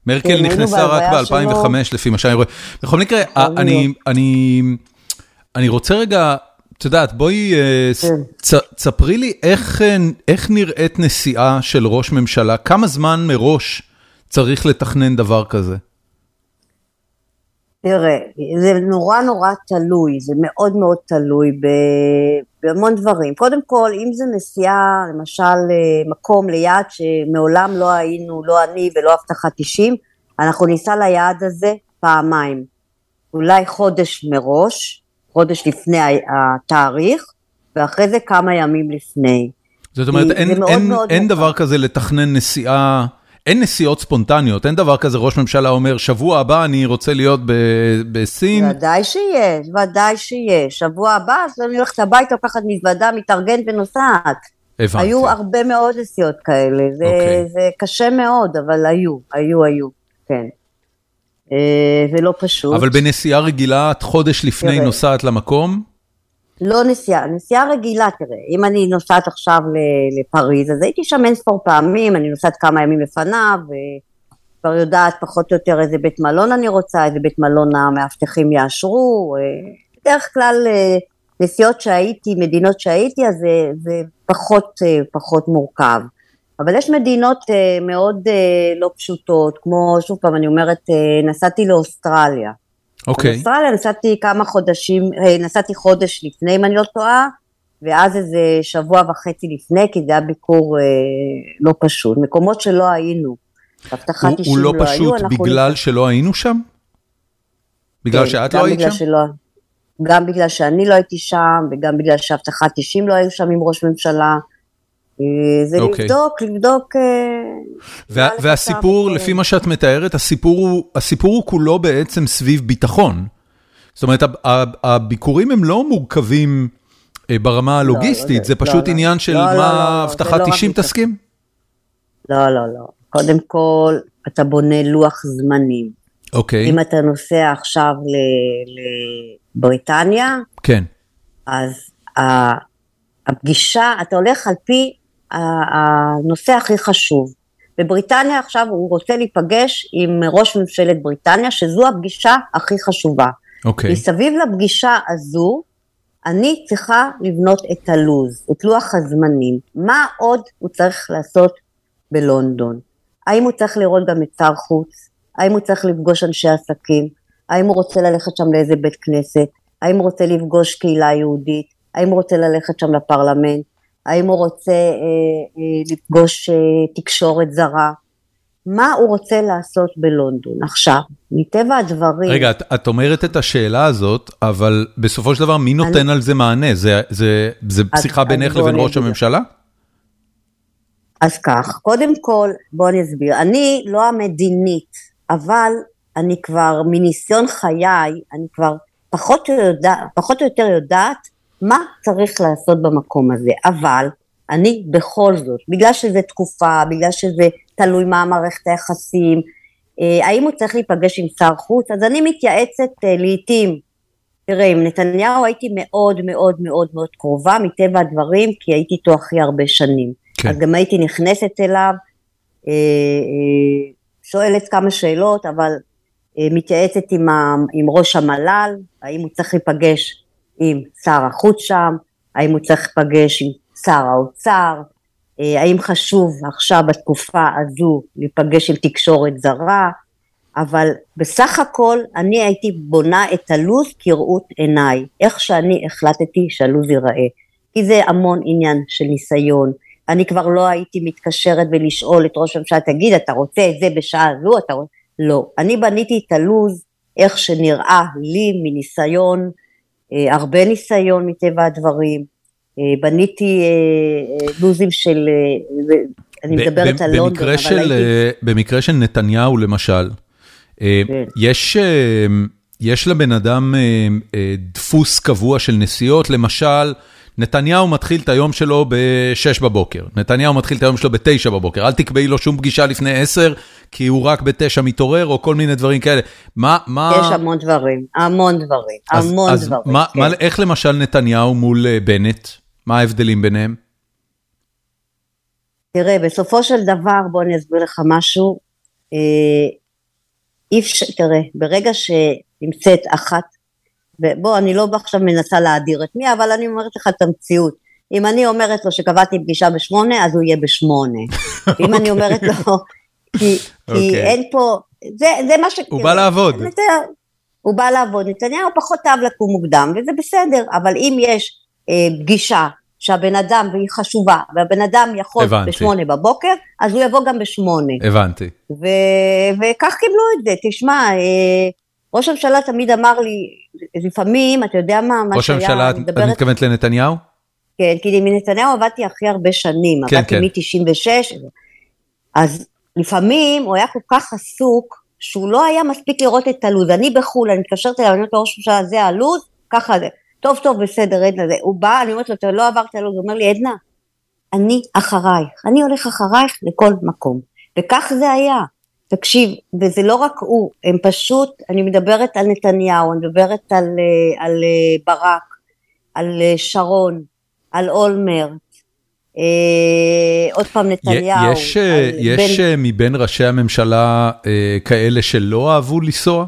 מרקל כן, נכנסה רק ב-2005, לפי מה שאני רואה. בכל מקרה, אני, אני, אני רוצה רגע, את יודעת, בואי, תספרי לי איך, איך נראית נסיעה של ראש ממשלה, כמה זמן מראש צריך לתכנן דבר כזה? תראה, זה נורא נורא תלוי, זה מאוד מאוד תלוי בהמון דברים. קודם כל, אם זה נסיעה, למשל, מקום ליעד שמעולם לא היינו, לא אני ולא הבטחת אישים, אנחנו ניסע ליעד הזה פעמיים. אולי חודש מראש, חודש לפני התאריך, ואחרי זה כמה ימים לפני. זאת אומרת, אין, מאוד אין, מאוד אין דבר כזה לתכנן נסיעה... אין נסיעות ספונטניות, אין דבר כזה ראש ממשלה אומר, שבוע הבא אני רוצה להיות בסין. ודאי שיש, ודאי שיש. שבוע הבא, אז אני הולכת הביתה, לוקחת מזוודה, מתארגנת ונוסעת. הבנתי. היו הרבה מאוד נסיעות כאלה, זה, okay. אוקיי. זה קשה מאוד, אבל היו, היו, היו, כן. זה לא פשוט. אבל בנסיעה רגילה, את חודש לפני תראה. נוסעת למקום? לא נסיעה, נסיעה רגילה, תראה, אם אני נוסעת עכשיו לפריז, אז הייתי שם אין ספור פעמים, אני נוסעת כמה ימים לפניו, וכבר יודעת פחות או יותר איזה בית מלון אני רוצה, איזה בית מלון המאבטחים יאשרו, בדרך כלל נסיעות שהייתי, מדינות שהייתי, אז זה, זה פחות, פחות מורכב. אבל יש מדינות מאוד לא פשוטות, כמו, שוב פעם, אני אומרת, נסעתי לאוסטרליה. אוקיי. באוסטרליה נסעתי כמה חודשים, נסעתי חודש לפני אם אני לא טועה, ואז איזה שבוע וחצי לפני, כי זה היה ביקור אה, לא פשוט, מקומות שלא היינו. הבטחת אישים לא, לא היו. הוא לא פשוט בגלל לא... שלא היינו שם? בגלל כן, שאת לא היית שם? שלא, גם בגלל שאני לא הייתי שם, וגם בגלל שהבטחת אישים לא היו שם עם ראש ממשלה. זה okay. אוקיי. לבדוק, לבדוק... וה, והסיפור, לפי מה שאת מתארת, הסיפור הוא, הסיפור הוא כולו בעצם סביב ביטחון. זאת אומרת, הביקורים הם לא מורכבים ברמה הלוגיסטית, לא, לא, זה פשוט לא, עניין של לא, מה לא, לא, הבטחת לא 90 תסכים? לא, לא, לא. קודם כל, אתה בונה לוח זמנים. אוקיי. אם אתה נוסע עכשיו לבריטניה, כן. אז הפגישה, אתה הולך על פי הנושא הכי חשוב. בבריטניה עכשיו הוא רוצה להיפגש עם ראש ממשלת בריטניה, שזו הפגישה הכי חשובה. אוקיי. Okay. מסביב לפגישה הזו, אני צריכה לבנות את הלו"ז, את לוח הזמנים. מה עוד הוא צריך לעשות בלונדון? האם הוא צריך לראות גם את שר חוץ? האם הוא צריך לפגוש אנשי עסקים? האם הוא רוצה ללכת שם לאיזה בית כנסת? האם הוא רוצה לפגוש קהילה יהודית? האם הוא רוצה ללכת שם לפרלמנט? האם הוא רוצה אה, אה, לפגוש אה, תקשורת זרה? מה הוא רוצה לעשות בלונדון? עכשיו, מטבע הדברים... רגע, את, את אומרת את השאלה הזאת, אבל בסופו של דבר, מי נותן אני... על זה מענה? זה, זה, זה שיחה בינך לבין ראש הממשלה? אז כך, קודם כל, בואו אני אסביר. אני לא המדינית, אבל אני כבר, מניסיון חיי, אני כבר פחות יודע, פחות או יותר יודעת מה צריך לעשות במקום הזה, אבל אני בכל זאת, בגלל שזה תקופה, בגלל שזה תלוי מה מערכת היחסים, אה, האם הוא צריך להיפגש עם שר חוץ, אז אני מתייעצת אה, לעיתים, תראה, עם נתניהו הייתי מאוד מאוד מאוד מאוד קרובה מטבע הדברים, כי הייתי איתו הכי הרבה שנים. כן. אז גם הייתי נכנסת אליו, אה, שואלת כמה שאלות, אבל מתייעצת עם, עם ראש המל"ל, האם הוא צריך להיפגש עם שר החוץ שם, האם הוא צריך להיפגש עם שר האוצר, אה, האם חשוב עכשיו בתקופה הזו להיפגש עם תקשורת זרה, אבל בסך הכל אני הייתי בונה את הלו"ז כראות עיניי, איך שאני החלטתי שהלו"ז ייראה, כי זה המון עניין של ניסיון. אני כבר לא הייתי מתקשרת ולשאול את ראש הממשלה, תגיד, אתה רוצה את זה בשעה הזו? אתה רוצה... לא. אני בניתי את הלו"ז איך שנראה לי מניסיון הרבה ניסיון מטבע הדברים, אה, בניתי אה, לוזים של, אני מדברת על לונדון, אבל של, הייתי... במקרה של נתניהו למשל, כן. יש... יש לבן אדם דפוס קבוע של נסיעות, למשל, נתניהו מתחיל את היום שלו ב-6 בבוקר, נתניהו מתחיל את היום שלו ב-9 בבוקר, אל תקבעי לו שום פגישה לפני 10, כי הוא רק ב-9 מתעורר, או כל מיני דברים כאלה. מה, מה... יש המון דברים, המון דברים, אז, המון אז דברים. מה, כן. מה, איך למשל נתניהו מול uh, בנט? מה ההבדלים ביניהם? תראה, בסופו של דבר, בוא אני אסביר לך משהו. אה, אי אפשר, תראה, ברגע שנמצאת אחת ובוא, אני לא עכשיו מנסה להדיר את מי, אבל אני אומרת לך את המציאות. אם אני אומרת לו שקבעתי פגישה בשמונה, אז הוא יהיה בשמונה. [laughs] אם אני אומרת לו, כי, כי אוקיי. אין פה, זה, זה מה ש... הוא בא לעבוד. הוא בא לעבוד, נתניהו פחות אהב לקום מוקדם, וזה בסדר, אבל אם יש אה, פגישה שהבן אדם, והיא חשובה, והבן אדם יכול הבנתי. בשמונה בבוקר, אז הוא יבוא גם בשמונה. הבנתי. ו- וכך קיבלו את זה, תשמע, אה, ראש הממשלה תמיד אמר לי, לפעמים, אתה יודע מה, מה שהיה... ראש הממשלה, את מתכוונת לנתניהו? כן, כי מנתניהו עבדתי הכי הרבה שנים, כן, עבדתי כן. מ-96, אז לפעמים הוא היה כל כך עסוק, שהוא לא היה מספיק לראות את הלו"ז. אני בחו"ל, אני מתקשרת אליו, אני אומרת לראש הממשלה, זה הלו"ז, ככה זה. טוב, טוב, בסדר, עדנה, זה. הוא בא, אני אומרת לו, אתה לא עברת הלו"ז, הוא אומר לי, עדנה, אני אחרייך, אני הולך אחרייך לכל מקום. וכך זה היה. תקשיב, וזה לא רק הוא, הם פשוט, אני מדברת על נתניהו, אני מדברת על, אה, על אה, ברק, על אה, שרון, על אולמרט, אה, עוד פעם נתניהו. יש, יש בין... מבין ראשי הממשלה אה, כאלה שלא אהבו לנסוע?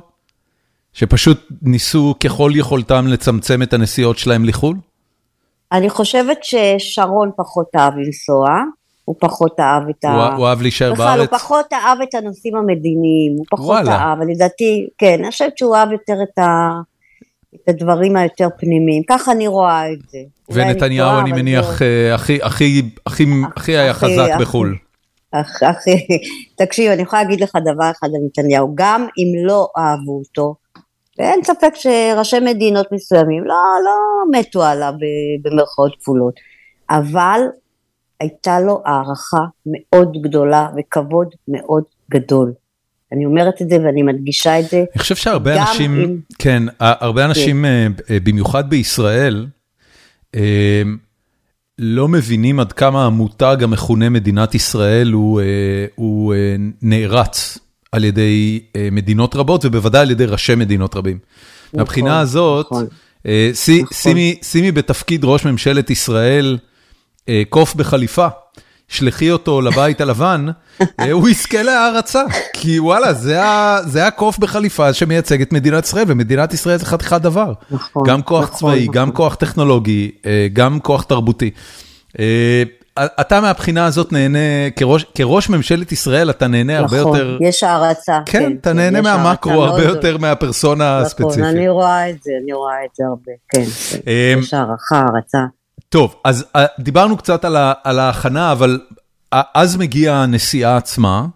שפשוט ניסו ככל יכולתם לצמצם את הנסיעות שלהם לחו"ל? אני חושבת ששרון פחות אהב לנסוע. הוא פחות אהב את ה... הוא אהב להישאר בארץ? בכלל, הוא פחות אהב את הנושאים המדיניים, הוא פחות וואלה. אהב, לדעתי, כן, אני חושבת שהוא אהב יותר את, ה... את הדברים היותר פנימיים, ככה אני רואה את זה. ונתניהו, אני מניח, אה, הכי, הכי, הכי, הכי היה חזק בחו"ל. הכי, תקשיב, אני יכולה להגיד לך דבר אחד על נתניהו, גם אם לא אהבו אותו, ואין ספק שראשי מדינות מסוימים לא, לא מתו עליו במרכאות כפולות, אבל הייתה לו הערכה מאוד גדולה וכבוד מאוד גדול. אני אומרת את זה ואני מדגישה את זה. אני חושב שהרבה אנשים, עם... כן, הרבה כן. אנשים, כן. במיוחד בישראל, אה, לא מבינים עד כמה המותג המכונה מדינת ישראל הוא, הוא נערץ על ידי מדינות רבות ובוודאי על ידי ראשי מדינות רבים. נכון, מהבחינה הזאת, נכון. שימי נכון. בתפקיד ראש ממשלת ישראל, קוף בחליפה, שלחי אותו לבית הלבן, [laughs] אה, הוא יזכה להערצה. כי וואלה, זה הקוף בחליפה שמייצג את מדינת ישראל, ומדינת ישראל זה חתיכת דבר. נכון. גם כוח נכון, צבאי, גם נכון. כוח טכנולוגי, אה, גם כוח תרבותי. אתה מהבחינה הזאת נהנה, כראש ממשלת ישראל, אתה נהנה הרבה יותר... נכון, יש הערצה. כן, כן אתה כן, נהנה מהמקרו הרבה יותר מהפרסונה הספציפית. נכון, אני רואה את זה, אני רואה את זה הרבה, כן. יש הערכה, הערצה. טוב, אז uh, דיברנו קצת על על ההכנה, אבל uh, אז מגיעה הנסיעה עצמה,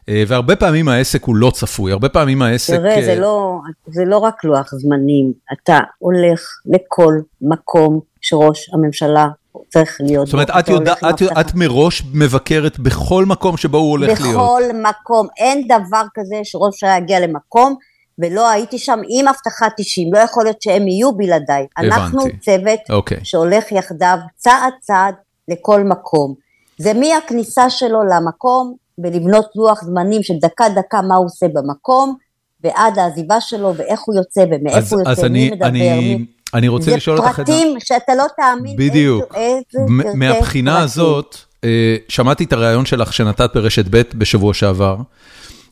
uh, והרבה פעמים העסק הוא לא צפוי, הרבה פעמים העסק... תראה, זה לא זה לא רק לוח זמנים, אתה הולך לכל מקום שראש הממשלה צריך להיות. זאת אומרת, את, יודע, את, את מראש מבקרת בכל מקום שבו הוא הולך בכל להיות. בכל מקום, אין דבר כזה שראש הממשלה יגיע למקום. ולא הייתי שם עם הבטחת אישים, לא יכול להיות שהם יהיו בלעדיי. הבנתי. אנחנו צוות okay. אוקיי. שהולך יחדיו צעד צעד לכל מקום. זה מהכניסה שלו למקום ולבנות לוח זמנים של דקה דקה מה הוא עושה במקום, ועד העזיבה שלו ואיך הוא יוצא ומאיפה אז, הוא יוצא, אז מי אני, מדבר, אני... מי... אני רוצה לשאול אותך את זה. זה פרטים שאתה לא תאמין. בדיוק. איזה, איזה מהבחינה פרטים. הזאת, אה, שמעתי את הריאיון שלך שנתת ברשת ב' בשבוע שעבר.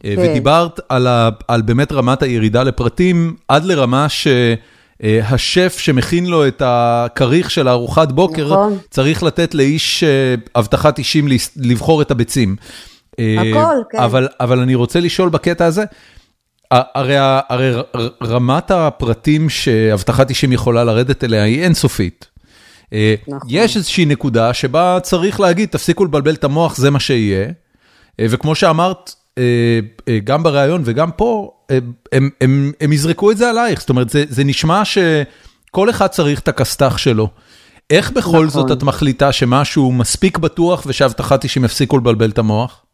אה, כן. ודיברת על ה, על באמת רמת הירידה לפרטים, עד לרמה שהשף שמכין לו את הכריך של הארוחת בוקר, נכון. צריך לתת לאיש אה, אבטחת אישים לבחור את הביצים. אה, הכל, כן. אבל, אבל אני רוצה לשאול בקטע הזה, הרי, הרי רמת הפרטים שאבטחת אישים יכולה לרדת אליה היא אינסופית. נכון. יש איזושהי נקודה שבה צריך להגיד, תפסיקו לבלבל את המוח, זה מה שיהיה. וכמו שאמרת, אה, אה, גם בריאיון וגם פה, אה, הם הם, הם יזרקו את זה עלייך, זאת אומרת, זה זה נשמע שכל אחד צריך את הכסת"ח שלו. איך בכל נכון. זאת את מחליטה שמשהו מספיק בטוח ושהבטחת אישים יפסיקו לבלבל את המוח?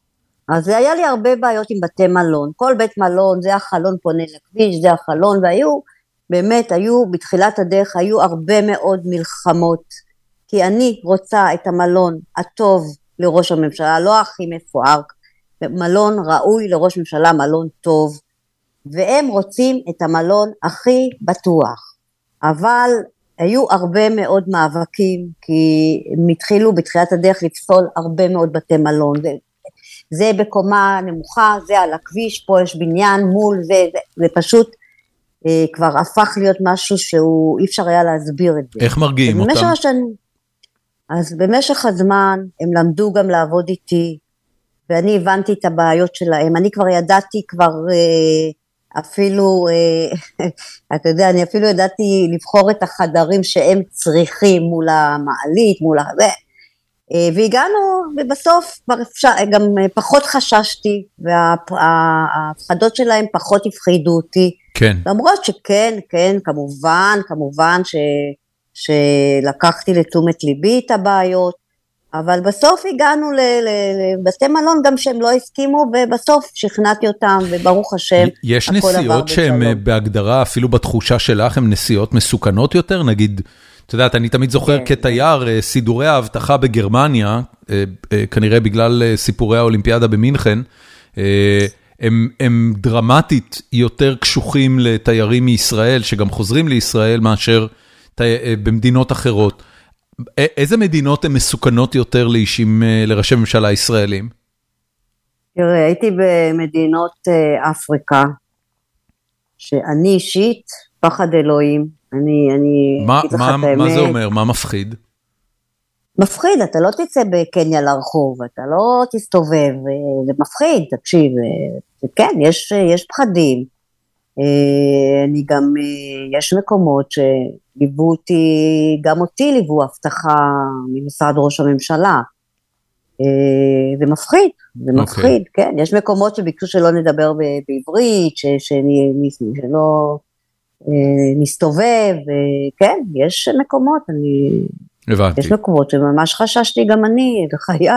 אז היה לי הרבה בעיות עם בתי מלון, כל בית מלון זה החלון פונה לכביש, זה החלון, והיו באמת היו, בתחילת הדרך היו הרבה מאוד מלחמות, כי אני רוצה את המלון הטוב לראש הממשלה, לא הכי מפואר, מלון ראוי לראש ממשלה, מלון טוב, והם רוצים את המלון הכי בטוח. אבל היו הרבה מאוד מאבקים, כי הם התחילו בתחילת הדרך לפסול הרבה מאוד בתי מלון. זה בקומה נמוכה, זה על הכביש, פה יש בניין מול זה, זה, זה פשוט אה, כבר הפך להיות משהו שהוא, אי אפשר היה להסביר את זה. איך מרגיעים אותם? השנים, אז במשך הזמן הם למדו גם לעבוד איתי, ואני הבנתי את הבעיות שלהם, אני כבר ידעתי כבר אה, אפילו, אה, [laughs] אתה יודע, אני אפילו ידעתי לבחור את החדרים שהם צריכים מול המעלית, מול הזה, אה, והגענו, ובסוף כבר אפשר, גם פחות חששתי, וההפחדות שלהם פחות הפחידו אותי. כן. למרות שכן, כן, כמובן, כמובן ש, שלקחתי לתשומת ליבי את הבעיות, אבל בסוף הגענו לבתי מלון גם שהם לא הסכימו, ובסוף שכנעתי אותם, וברוך השם, יש נסיעות שהן בהגדרה, אפילו בתחושה שלך, הן נסיעות מסוכנות יותר? נגיד, את יודעת, אני תמיד זוכר כן. כתייר, אה, סידורי האבטחה בגרמניה, אה, אה, כנראה בגלל סיפורי האולימפיאדה במינכן, הם, הם דרמטית יותר קשוחים לתיירים מישראל, שגם חוזרים לישראל, מאשר במדינות אחרות. איזה מדינות הן מסוכנות יותר לאישים, לראשי ממשלה ישראלים? תראה, הייתי במדינות אפריקה, שאני אישית, פחד אלוהים, אני, אני אגיד לך את האמת. מה זה אומר? מה מפחיד? מפחיד, אתה לא תצא בקניה לרחוב, אתה לא תסתובב, זה מפחיד, תקשיב, כן, יש, יש פחדים. אה, אני גם, אה, יש מקומות שליוו אותי, גם אותי ליוו הבטחה ממשרד ראש הממשלה. אה, זה מפחיד, זה okay. אוקיי. מפחיד, כן, יש מקומות שביקשו שלא נדבר בעברית, שלא... נסתובב, כן, יש מקומות, אני... הבנתי. יש מקומות שממש חששתי גם אני, לחיי,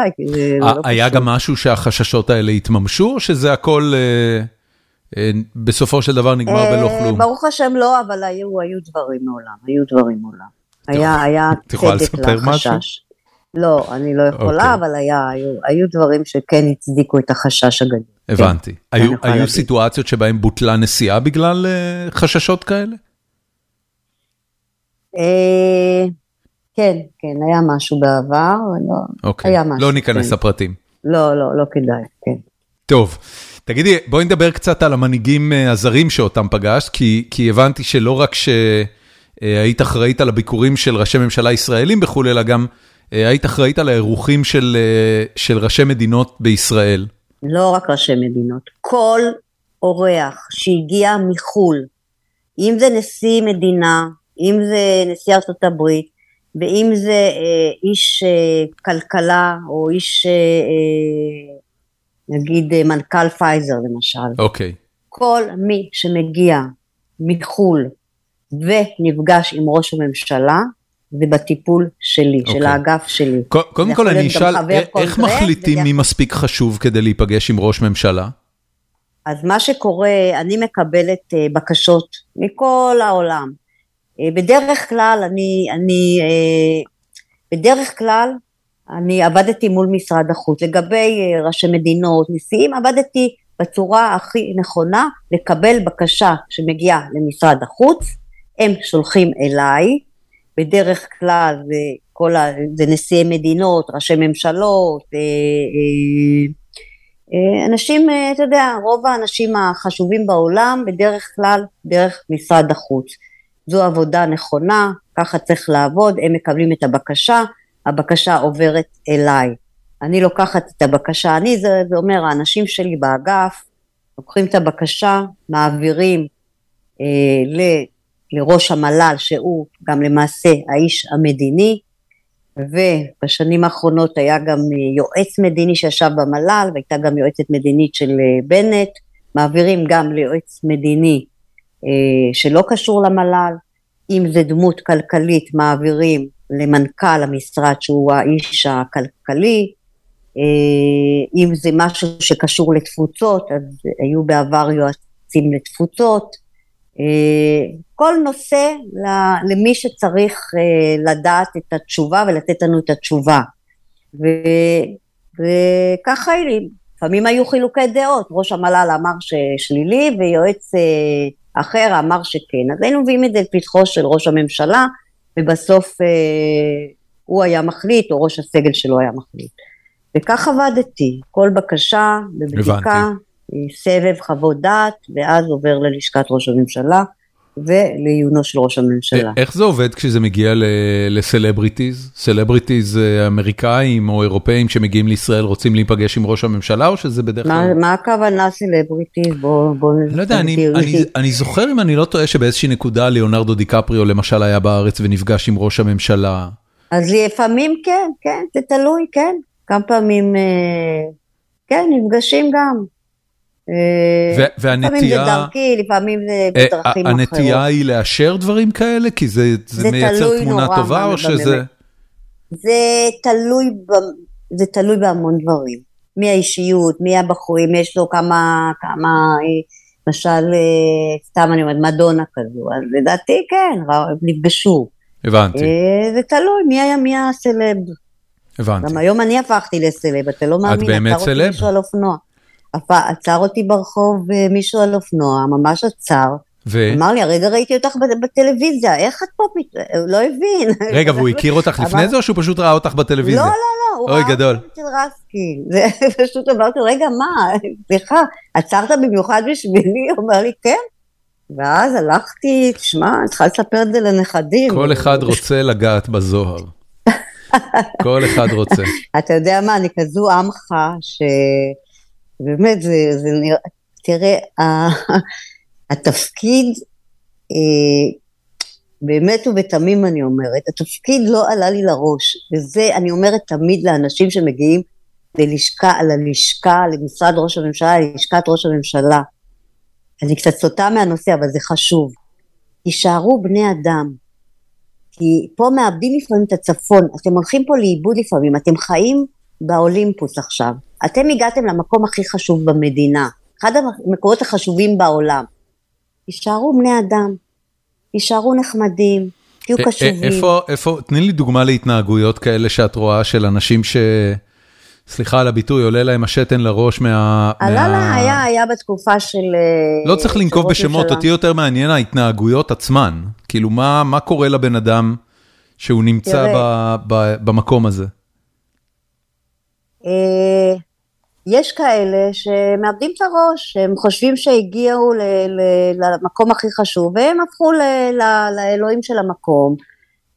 לא היה גם משהו שהחששות האלה התממשו, או שזה הכל אה, אה, בסופו של דבר נגמר בלא אה, כלום? ברוך השם לא, אבל היו, היו דברים מעולם, היו דברים מעולם. היה, היה צדק לחשש. לא, אני לא יכולה, okay. אוקיי. אבל היה, היו, היו דברים שכן הצדיקו את החשש הגדול. הבנתי. כן, היו, היו סיטואציות שבהן בוטלה נסיעה בגלל uh, חששות כאלה? אה, כן, כן, היה משהו בעבר, לא, אוקיי. היה משהו. לא ניכנס כן. לפרטים. לא, לא, לא כדאי, כן. טוב. תגידי, בואי נדבר קצת על המנהיגים אה, הזרים שאותם פגשת, כי, כי הבנתי שלא רק שהיית אחראית על הביקורים של ראשי ממשלה ישראלים בחו"ל, אלא גם אה, היית אחראית על האירוחים של, אה, ראשי מדינות בישראל. לא רק ראשי מדינות, כל אורח שהגיע מחו"ל, אם זה נשיא מדינה, אם זה נשיא ארצות הברית, ואם זה אה, איש אה, כלכלה, או איש, אה, אה, נגיד אה, מנכ"ל פייזר למשל. אוקיי. Okay. כל מי שמגיע מחו"ל ונפגש עם ראש הממשלה, זה בטיפול שלי, okay. של אוקיי. האגף שלי. קודם כל אני אשאל, איך מחליטים מי מספיק חשוב כדי להיפגש עם ראש ממשלה? אז מה שקורה, אני מקבלת uh, בקשות מכל העולם. בדרך כלל אני, אני בדרך כלל אני עבדתי מול משרד החוץ. לגבי uh, ראשי מדינות, נשיאים, עבדתי בצורה הכי נכונה לקבל בקשה שמגיעה למשרד החוץ, הם שולחים אליי, בדרך כלל זה, כל ה, זה נשיאי מדינות, ראשי ממשלות, אה, אה, אה, אנשים, אתה יודע, רוב האנשים החשובים בעולם בדרך כלל דרך משרד החוץ. זו עבודה נכונה, ככה צריך לעבוד, הם מקבלים את הבקשה, הבקשה עוברת אליי. אני לוקחת את הבקשה, אני, זה, זה אומר, האנשים שלי באגף לוקחים את הבקשה, מעבירים אה, לראש המל"ל, שהוא גם למעשה האיש המדיני, ובשנים האחרונות היה גם יועץ מדיני שישב במל"ל, והייתה גם יועצת מדינית של אה, בנט, מעבירים גם ליועץ מדיני אה, שלא קשור למל"ל, אם זה דמות כלכלית מעבירים למנכ"ל המשרד שהוא האיש הכלכלי, אה, אם זה משהו שקשור לתפוצות, אז היו בעבר יועצים לתפוצות, כל נושא למי שצריך לדעת את התשובה ולתת לנו את התשובה. ו, וככה לפעמים היו חילוקי דעות, ראש המל"ל אמר ששלילי ויועץ אחר אמר שכן, אז היינו מביאים את זה לפתחו של ראש הממשלה ובסוף אה, הוא היה מחליט או ראש הסגל שלו היה מחליט. וכך עבדתי, כל בקשה בבדיקה, סבב חוות דעת ואז עובר ללשכת ראש הממשלה. לעיונו של ראש הממשלה. איך זה עובד כשזה מגיע ל celebrities? celebrities אמריקאים או אירופאים שמגיעים לישראל רוצים להיפגש עם ראש הממשלה או שזה בדרך כלל? מה הכוונה celebrities? בוא נ... לא יודע, אני זוכר אם אני לא טועה שבאיזושהי נקודה ליאונרדו דיקפריו למשל היה בארץ ונפגש עם ראש הממשלה. אז לפעמים כן, כן, זה תלוי, כן. כמה פעמים, אה, כן, נפגשים גם. אה, והנטייה... לפעמים זה דרכי, לפעמים זה אה, בדרכים אחרות. הנטייה היא לאשר דברים כאלה? כי זה זה מייצר תמונה טובה או שזה... זה תלוי, זה תלוי בהמון דברים. מי האישיות, מי הבחורים, יש לו כמה, כמה, למשל, סתם אני אומרת, מדונה כזו, אז לדעתי כן, נפגשו. הבנתי. זה תלוי, מי היה מי הסלב. הבנתי. גם היום אני הפכתי לסלב, אתה לא מאמין, את באמת סלב? מישהו על אופנוע. עצר אותי ברחוב אה, מישהו על אופנוע, ממש עצר. ו... אמר לי, הרגע ראיתי אותך בטלוויזיה, איך את פה פתאום? הוא לא הבין. [laughs] רגע, והוא הכיר אותך לפני זה או שהוא פשוט ראה אותך בטלוויזיה? לא, לא, לא, הוא ראה אותי אצל רסקין. [laughs] פשוט אמרתי, רגע, מה, סליחה, עצרת במיוחד בשבילי? הוא אומר לי, כן. ואז הלכתי, תשמע, אני צריכה לספר את זה לנכדים. כל אחד רוצה לגעת בזוהר. [laughs] כל אחד רוצה. אתה יודע מה, אני כזו עמך, ש... באמת, זה, זה נראה, תראה, [laughs] התפקיד, אה, באמת ובתמים אני אומרת, התפקיד לא עלה לי לראש, וזה אני אומרת תמיד לאנשים שמגיעים ללשכה, ללשכה, למשרד ראש הממשלה, ללשכת ראש הממשלה. אני קצת סוטה מהנושא, אבל זה חשוב. תישארו בני אדם. כי פה מאבדים לפעמים את הצפון, אתם הולכים פה לאיבוד לפעמים, אתם חיים באולימפוס עכשיו. אתם הגעתם למקום הכי חשוב במדינה, אחד המקורות החשובים בעולם. תישארו בני אדם, תישארו נחמדים, תהיו קשובים. איפה, איפה, תני לי דוגמה להתנהגויות כאלה שאת רואה של אנשים ש... סליחה על הביטוי, עולה להם השתן לראש מה... עלה לה, היה, היה בתקופה של... לא צריך לנקוב בשמות, אותי יותר מעניין ההתנהגויות עצמן. כאילו, מה, מה קורה לבן אדם שהוא נמצא ב, ב, במקום הזה? אה, יש כאלה שמאבדים את הראש, הם חושבים שהגיעו ל, ל, למקום הכי חשוב, והם הפכו ל, ל, לאלוהים של המקום,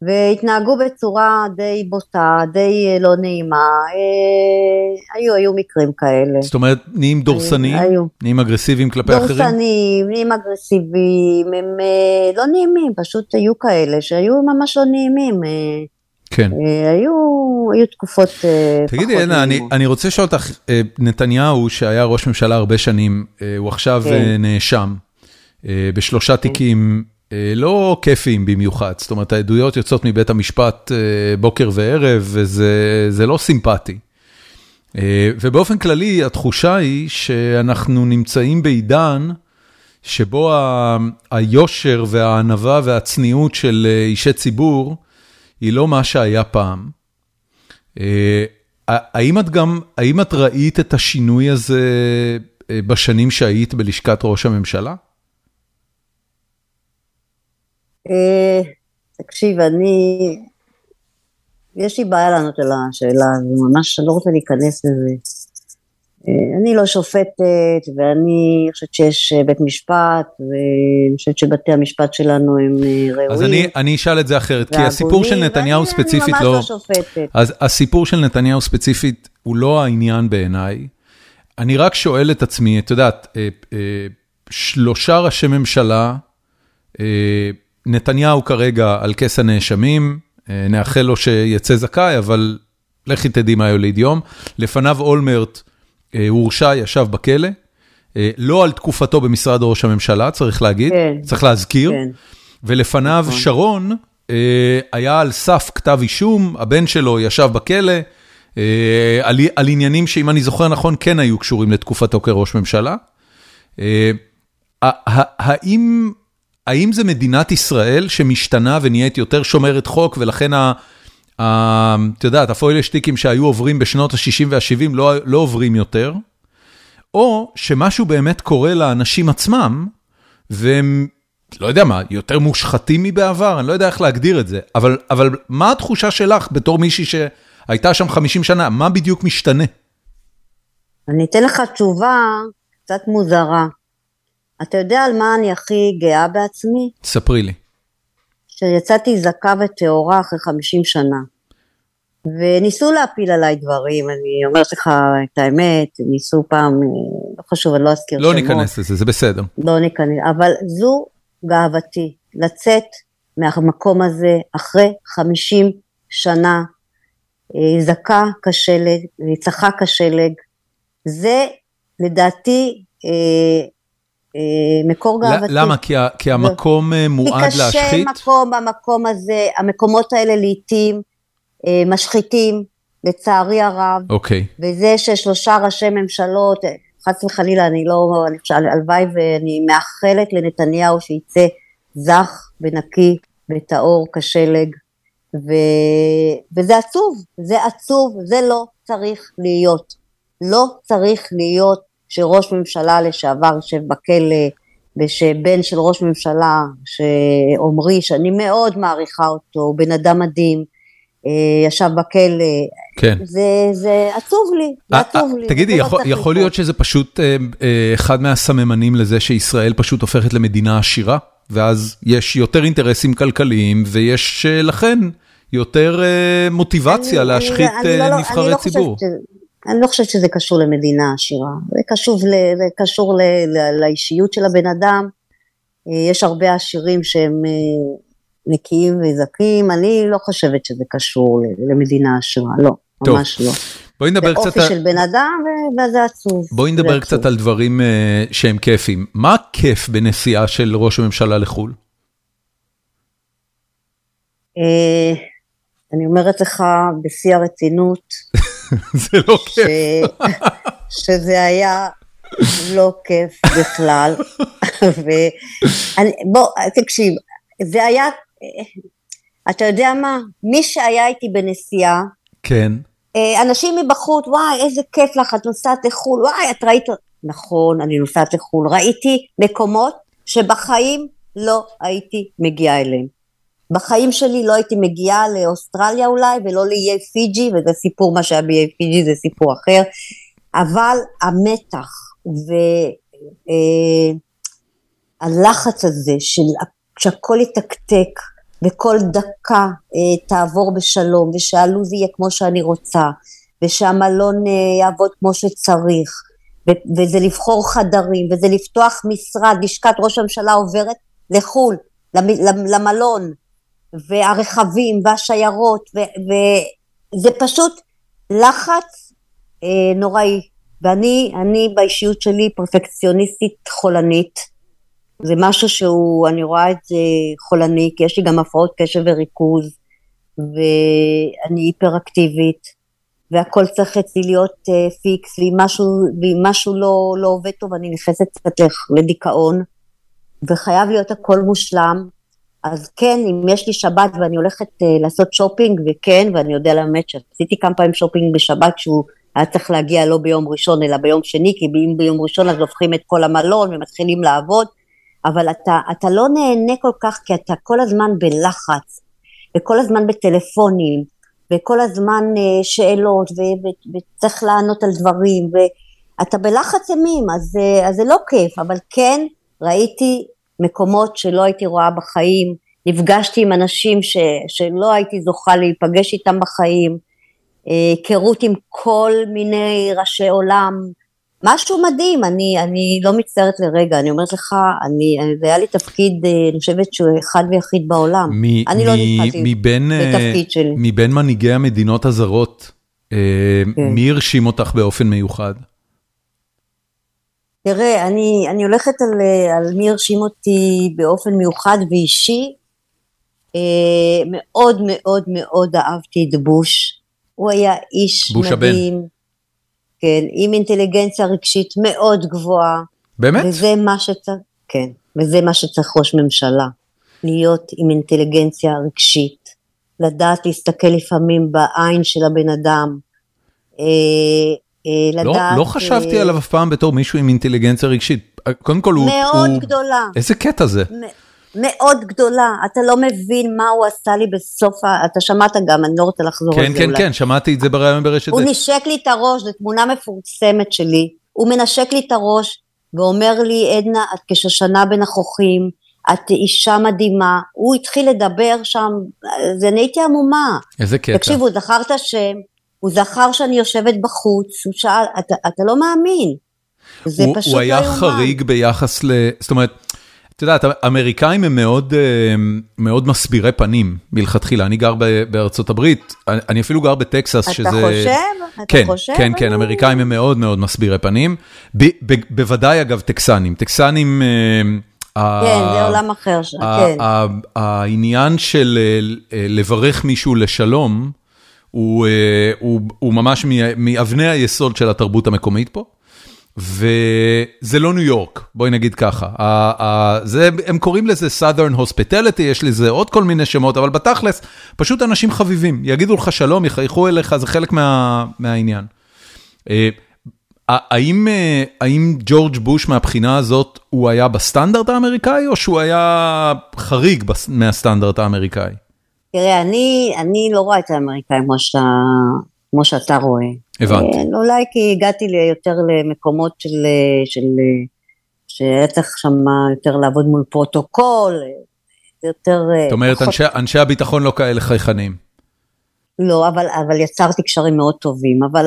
והתנהגו בצורה די בוטה, די לא נעימה, אה, היו, היו מקרים כאלה. זאת אומרת, נהיים דורסניים? היו. נהיים אגרסיביים כלפי דורסנים, אחרים? דורסניים, נהיים אגרסיביים, הם אה, לא נעימים, פשוט היו כאלה שהיו ממש לא נעימים. כן. אה, היו, היו תקופות פחות נעימות. תגידי, אנה, אני, אני רוצה לשאול אותך, אה, נתניהו, שהיה ראש ממשלה הרבה שנים, אה, הוא עכשיו כן. נאשם בשלושה כן. תיקים לא כיפיים במיוחד, זאת אומרת, העדויות יוצאות מבית המשפט בוקר וערב, וזה לא סימפטי. ובאופן כללי, התחושה היא שאנחנו נמצאים בעידן שבו היושר והענווה והצניעות של אישי ציבור, היא לא מה שהיה פעם. אה, האם את גם, האם את ראית את השינוי הזה אה, בשנים שהיית בלשכת ראש הממשלה? אה, תקשיב, אני, יש לי בעיה לענות על השאלה הזו, ממש אני לא רוצה להיכנס לזה. אה, אני לא שופטת, ואני חושבת שיש אה, בית משפט, ואני חושבת שבתי המשפט שלנו הם אה, ראויים. אז אני, אני אשאל את זה אחרת, כי הסיפור של נתניהו ספציפית לא... אני ממש לא שופטת. אז הסיפור של נתניהו ספציפית הוא לא העניין בעיניי. אני רק שואל את עצמי, את יודעת, שלושה ראשי ממשלה, נתניהו כרגע על כס הנאשמים, נאחל לו שיצא זכאי, אבל לכי תדעי מה יוליד יום. לפניו אולמרט, הורשע, ישב בכלא, אה, לא על תקופתו במשרד ראש הממשלה, צריך להגיד, כן, צריך להזכיר, כן. ולפניו נכון. שרון אה, היה על סף כתב אישום, הבן שלו ישב בכלא, על, על עניינים שאם אני זוכר נכון, כן היו קשורים לתקופתו כראש ממשלה. האם האם זה מדינת ישראל שמשתנה ונהיית יותר שומרת חוק, ולכן. את יודעת, הפוילשטיקים שהיו עוברים בשנות ה-60 וה-70 לא, לא עוברים יותר, או שמשהו באמת קורה לאנשים עצמם, והם, לא יודע מה, יותר מושחתים מבעבר, אני לא יודע איך להגדיר את זה, אבל, אבל מה התחושה שלך בתור מישהי שהייתה שם 50 שנה, מה בדיוק משתנה? אני אתן לך תשובה קצת מוזרה. אתה יודע על מה אני הכי גאה בעצמי? ספרי לי. שיצאתי זכה וטהורה אחרי 50 שנה. וניסו להפיל עליי דברים, אני אומרת לך את האמת, ניסו פעם, לא חשוב, אני לא אזכיר לא שמות. לא ניכנס לזה, זה בסדר. לא ניכנס, אבל זו גאוותי, לצאת מהמקום הזה אחרי 50 שנה, אה, זכה כשלג, צחק כשלג, זה לדעתי אה, אה, מקור גאוותי. למה? כי, כי המקום ו... מועד להשחית? כי קשה מקום במקום הזה, המקומות האלה לעיתים אה, משחיתים, לצערי הרב. אוקיי. Okay. וזה ששלושה ראשי ממשלות, חס וחלילה, אני לא, הלוואי ואני מאחלת לנתניהו שיצא זך ונקי וטהור כשלג. ו... וזה עצוב, זה עצוב, זה לא צריך להיות. לא צריך להיות שראש ממשלה לשעבר יושב בכלא, ושבן של ראש ממשלה, שעמרי, שאני מאוד מעריכה אותו, הוא בן אדם מדהים, אה, ישב בכלא, כן. זה, זה עצוב לי, זה אה, עצוב לי. תגידי, יכול, לא יכול להיות שזה פשוט אה, אחד מהסממנים לזה שישראל פשוט הופכת למדינה עשירה, ואז יש יותר אינטרסים כלכליים, ויש לכן יותר מוטיבציה אני, להשחית אני, אני לא, נבחרי לא ציבור. אני לא חושבת שזה קשור למדינה עשירה, זה קשור, זה קשור ל, ל, לאישיות של הבן אדם. יש הרבה עשירים שהם נקיים וזכים, אני לא חושבת שזה קשור למדינה עשירה, לא, טוב. ממש לא. בואי נדבר קצת... זה אופי של בן אדם וזה עצוב. בואי נדבר קצת עצוב. על דברים uh, שהם כיפים. מה כיף בנסיעה של ראש הממשלה לחו"ל? Uh, אני אומרת לך בשיא הרצינות, [laughs] זה לא כיף. [laughs] שזה היה לא כיף בכלל. [laughs] בוא, תקשיב, זה היה אתה יודע מה? מי שהיה איתי בנסיעה, כן. אה, אנשים מבחוץ, וואי, איזה כיף לך, את נוסעת לחו"ל, וואי, את ראית... נכון, אני נוסעת לחו"ל. ראיתי מקומות שבחיים לא הייתי מגיעה אליהם. בחיים שלי לא הייתי מגיעה לאוסטרליה אולי, ולא לאיי פיג'י, וזה סיפור, מה שהיה באיי פיג'י זה סיפור אחר, אבל המתח והלחץ אה, הזה של שהכל יתקתק, וכל דקה אה, תעבור בשלום, ושהלו"ז יהיה כמו שאני רוצה, ושהמלון אה, יעבוד כמו שצריך, ו- וזה לבחור חדרים, וזה לפתוח משרד, לשכת ראש הממשלה עוברת לחו"ל, למלון, והרכבים והשיירות, וזה פשוט לחץ אה, נוראי. ואני אני באישיות שלי פרפקציוניסטית חולנית, זה משהו שהוא, אני רואה את זה חולני, כי יש לי גם הפרעות קשב וריכוז, ואני היפראקטיבית, והכל צריך אצלי להיות uh, fix, ואם משהו, ואם משהו לא, לא עובד טוב, אני נכנסת קצת לדיכאון, וחייב להיות הכל מושלם. אז כן, אם יש לי שבת ואני הולכת uh, לעשות שופינג, וכן, ואני יודע לאמת שעשיתי כמה פעמים שופינג בשבת, שהוא היה צריך להגיע לא ביום ראשון אלא ביום שני, כי אם ביום ראשון אז הופכים את כל המלון ומתחילים לעבוד, אבל אתה, אתה לא נהנה כל כך כי אתה כל הזמן בלחץ, וכל הזמן בטלפונים, וכל הזמן uh, שאלות, ו- וצריך לענות על דברים, ואתה בלחץ אימים, אז, uh, אז זה לא כיף, אבל כן ראיתי מקומות שלא הייתי רואה בחיים, נפגשתי עם אנשים ש, שלא הייתי זוכה להיפגש איתם בחיים, היכרות עם כל מיני ראשי עולם, משהו מדהים, אני, אני לא מצטערת לרגע, אני אומרת לך, אני, היה לי תפקיד, אה, אני חושבת שהוא אחד ויחיד בעולם. מ, אני מ, לא נתקלתי בתפקיד שלי. מבין מנהיגי המדינות הזרות, אה, כן. מי הרשים אותך באופן מיוחד? תראה, אני, אני הולכת על, אה, על מי הרשים אותי באופן מיוחד ואישי. מאוד מאוד מאוד אהבתי את בוש. הוא היה איש בוש מדהים. הבן. כן, עם אינטליגנציה רגשית מאוד גבוהה. באמת? וזה מה שצריך, כן. וזה מה שצריך ראש ממשלה, להיות עם אינטליגנציה רגשית, לדעת להסתכל לפעמים בעין של הבן אדם, אה, אה, לא, לדעת... לא חשבתי אה, עליו אף פעם בתור מישהו עם אינטליגנציה רגשית. קודם כל הוא... מאוד הוא... גדולה. איזה קטע זה? מאוד גדולה, אתה לא מבין מה הוא עשה לי בסוף, ה... אתה שמעת גם, אני לא רוצה לחזור על כן, זה כן, אולי. כן, שמעתי את זה בריאיון ברשת הוא. נשק לי את הראש, זו תמונה מפורסמת שלי, הוא מנשק לי את הראש ואומר לי, עדנה, את כשושנה בין החוכים, את אישה מדהימה, הוא התחיל לדבר שם, זה נהייתי עמומה. איזה קטע. תקשיב, הוא זכר את השם, הוא זכר שאני יושבת בחוץ, הוא שאל, אתה, אתה לא מאמין. זה הוא, פשוט הוא לא היה יאומן. חריג ביחס ל... זאת אומרת, את יודעת, האמריקאים הם מאוד, מאוד מסבירי פנים מלכתחילה. אני גר בארצות הברית, אני אפילו גר בטקסס, אתה שזה... חושב? אתה כן, חושב? כן, כן, אמריקאים הם מאוד מאוד מסבירי פנים. בוודאי, אגב, טקסנים. טקסנים... אה, כן, זה עולם אחר, ש- ה- כן. העניין של אה, אה, לברך מישהו לשלום, הוא, ממש מאבני היסוד של התרבות המקומית פה. וזה לא ניו יורק, בואי נגיד ככה. זה, הם קוראים לזה Southern Hospitality, יש לזה עוד כל מיני שמות, אבל בתכלס, פשוט אנשים חביבים. יגידו לך שלום, יחייכו אליך, זה חלק מה, מהעניין. אה, האם, אה, האם ג'ורג' בוש מהבחינה הזאת, הוא היה בסטנדרט האמריקאי, או שהוא היה חריג מהסטנדרט האמריקאי? תראה, אני, אני לא רואה את האמריקאים כמו, שאתה, כמו שאתה רואה. הבנתי. אה, אולי כי הגעתי יותר למקומות של, אה, של, אה, שהיה צריך שם יותר לעבוד מול פרוטוקול, יותר... זאת אומרת, פחות- אנשי, אנשי הביטחון לא כאלה חייכנים. לא, אבל, אבל יצרתי קשרים מאוד טובים, אבל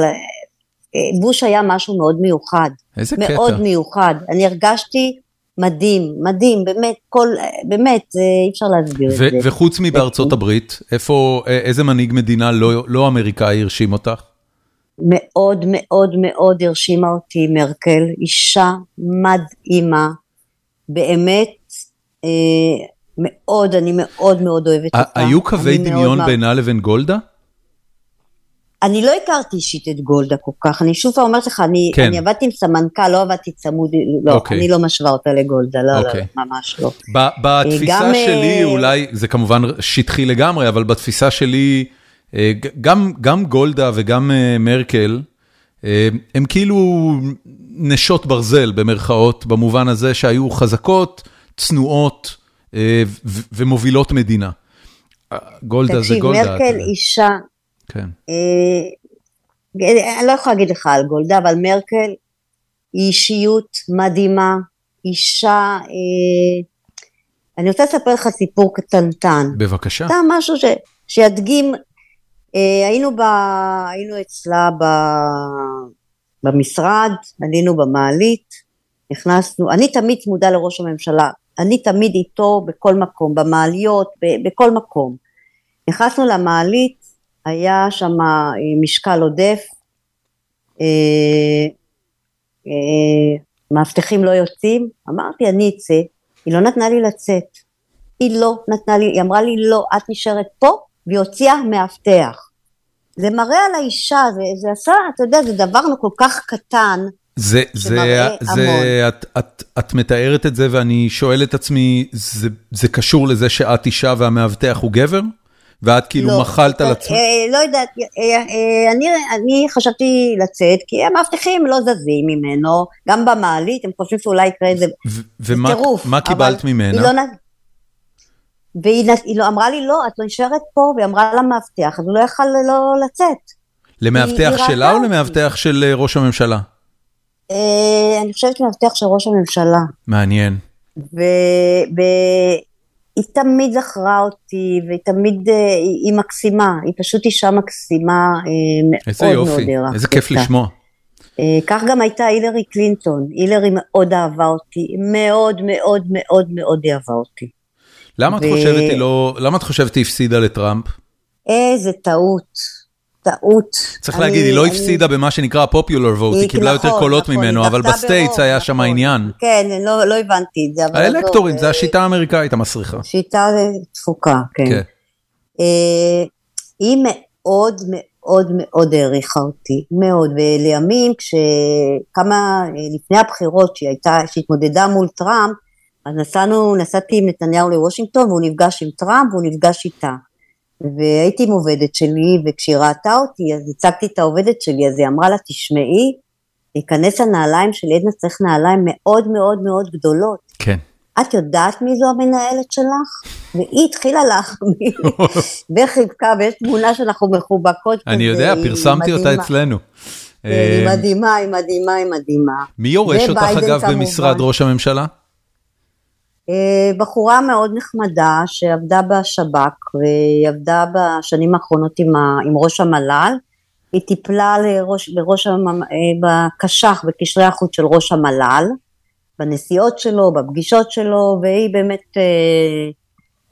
בוש היה משהו מאוד מיוחד. איזה מאוד קטע. מיוחד. אני הרגשתי מדהים, מדהים, באמת, כל, אה, באמת, זה, אי אפשר להסביר את זה. וחוץ מבארצות הברית, איפה, א- איזה מנהיג מדינה לא, לא אמריקאי הרשים אותך? מאוד מאוד מאוד הרשימה אותי מרקל, אישה מדהימה, באמת, אה, מאוד, אני מאוד מאוד אוהבת אותה. היו קווי דמיון בינה לבין גולדה? אני לא הכרתי אישית את גולדה כל כך, אני שוב פעם אומרת לך, אני, כן. אני עבדתי עם סמנכ"ל, לא עבדתי צמוד, לא, אוקיי. אני לא משווה אותה לגולדה, לא, לא, אוקיי. לא, ממש לא. ב- בתפיסה גם, שלי, אה, אולי, זה כמובן שטחי לגמרי, אבל בתפיסה שלי, אה, גם, גם גולדה וגם אה, מרקל, הם כאילו נשות ברזל במרכאות, במובן הזה שהיו חזקות, צנועות ומובילות מדינה. גולדה זה תקשיב, גולדה. אתה מרקל יודע. אישה, כן. אה, אני לא יכולה להגיד לך על גולדה, אבל מרקל היא אישיות מדהימה, אישה, אה, אני רוצה לספר לך סיפור קטנטן. בבקשה. סתם משהו ש, שידגים, אה, היינו, ב, היינו אצלה ב, במשרד, עלינו במעלית, נכנסנו, אני תמיד צמודה לראש הממשלה, אני תמיד איתו בכל מקום, במעליות, ב, בכל מקום. נכנסנו למעלית, היה שם אה, משקל עודף, אה, אה, מאבטחים לא יוצאים, אמרתי אני אצא, היא לא נתנה לי לצאת, היא לא נתנה לי, היא אמרה לי לא, את נשארת פה, והיא הוציאה מאבטח. זה מראה על האישה, זה, זה עשה, אתה יודע, זה דבר כל כך קטן, זה, זה, זה. את, את, את מתארת את זה ואני שואל את עצמי, זה, זה קשור לזה שאת אישה והמאבטח הוא גבר? ואת כאילו לא, מחלת על אה, עצמך? אה, לא יודעת, אה, אה, אני, אני חשבתי לצאת, כי המאבטחים לא זזים ממנו, גם במעלית, הם חושבים שאולי יקרה איזה ו- ומה טירוף. מה אבל קיבלת היא ממנה? לא נ- והיא היא לא, אמרה לי, לא, את לא נשארת פה, והיא אמרה למאבטח, אז הוא לא יכל לא לצאת. למאבטח היא שלה או. למאבטח של אה, ראש הממשלה? אה, אני חושבת מאבטח של ראש הממשלה. מעניין. והיא תמיד זכרה אותי, והיא תמיד, אה, היא, היא מקסימה, היא פשוט אישה מקסימה, אה, מאוד מאוד יופי, הערכתי איזה כיף. לשמוע. אה, כך גם הייתה הילרי קלינטון, הילרי מאוד אהבה אותי, מאוד מאוד מאוד מאוד אהבה אותי. למה את ו- חושבת היא לא, למה את חושבת היא הפסידה לטראמפ? איזה טעות, טעות. צריך אני- להגיד, היא לא אני- הפסידה במה שנקרא popular vote, היא היא- קיבלה יותר נכון, קולות נכון, ממנו, אבל ב states היה שם נכון. העניין. כן, לא, לא הבנתי את זה, האלקטורית, זה אה, השיטה האמריקאית המסריחה. שיטה תפוקה, כן. כן. אה, היא מאוד מאוד מאוד העריכה אותי, מאוד, ולימים כשכמה, אה, לפני הבחירות שהיא הייתה, שהתמודדה מול טראמפ, אז נסענו, נסעתי עם נתניהו לוושינגטון והוא נפגש עם טראמפ והוא נפגש איתה. והייתי עם עובדת שלי, וכשהיא ראתה אותי, אז הצגתי את העובדת שלי, אז היא אמרה לה, תשמעי, להיכנס לנעליים של עדנה צריך נעליים מאוד מאוד מאוד גדולות. כן. את יודעת מי זו המנהלת שלך? והיא התחילה להחמיא [laughs] וחיבקה, ויש תמונה שאנחנו מחובקות. אני יודע, פרסמתי אותה אצלנו. היא אה, מדהימה, היא מדהימה, היא מדהימה. מי יורש אותך אגב במשרד ראש הממשלה? אה, בחורה מאוד נחמדה שעבדה בשב"כ והיא עבדה בשנים האחרונות עם, ה, עם ראש המל"ל, היא טיפלה לראש, בראש, אה, בקש"ח, בקשרי החוץ של ראש המל"ל, בנסיעות שלו, בפגישות שלו, והיא באמת אה,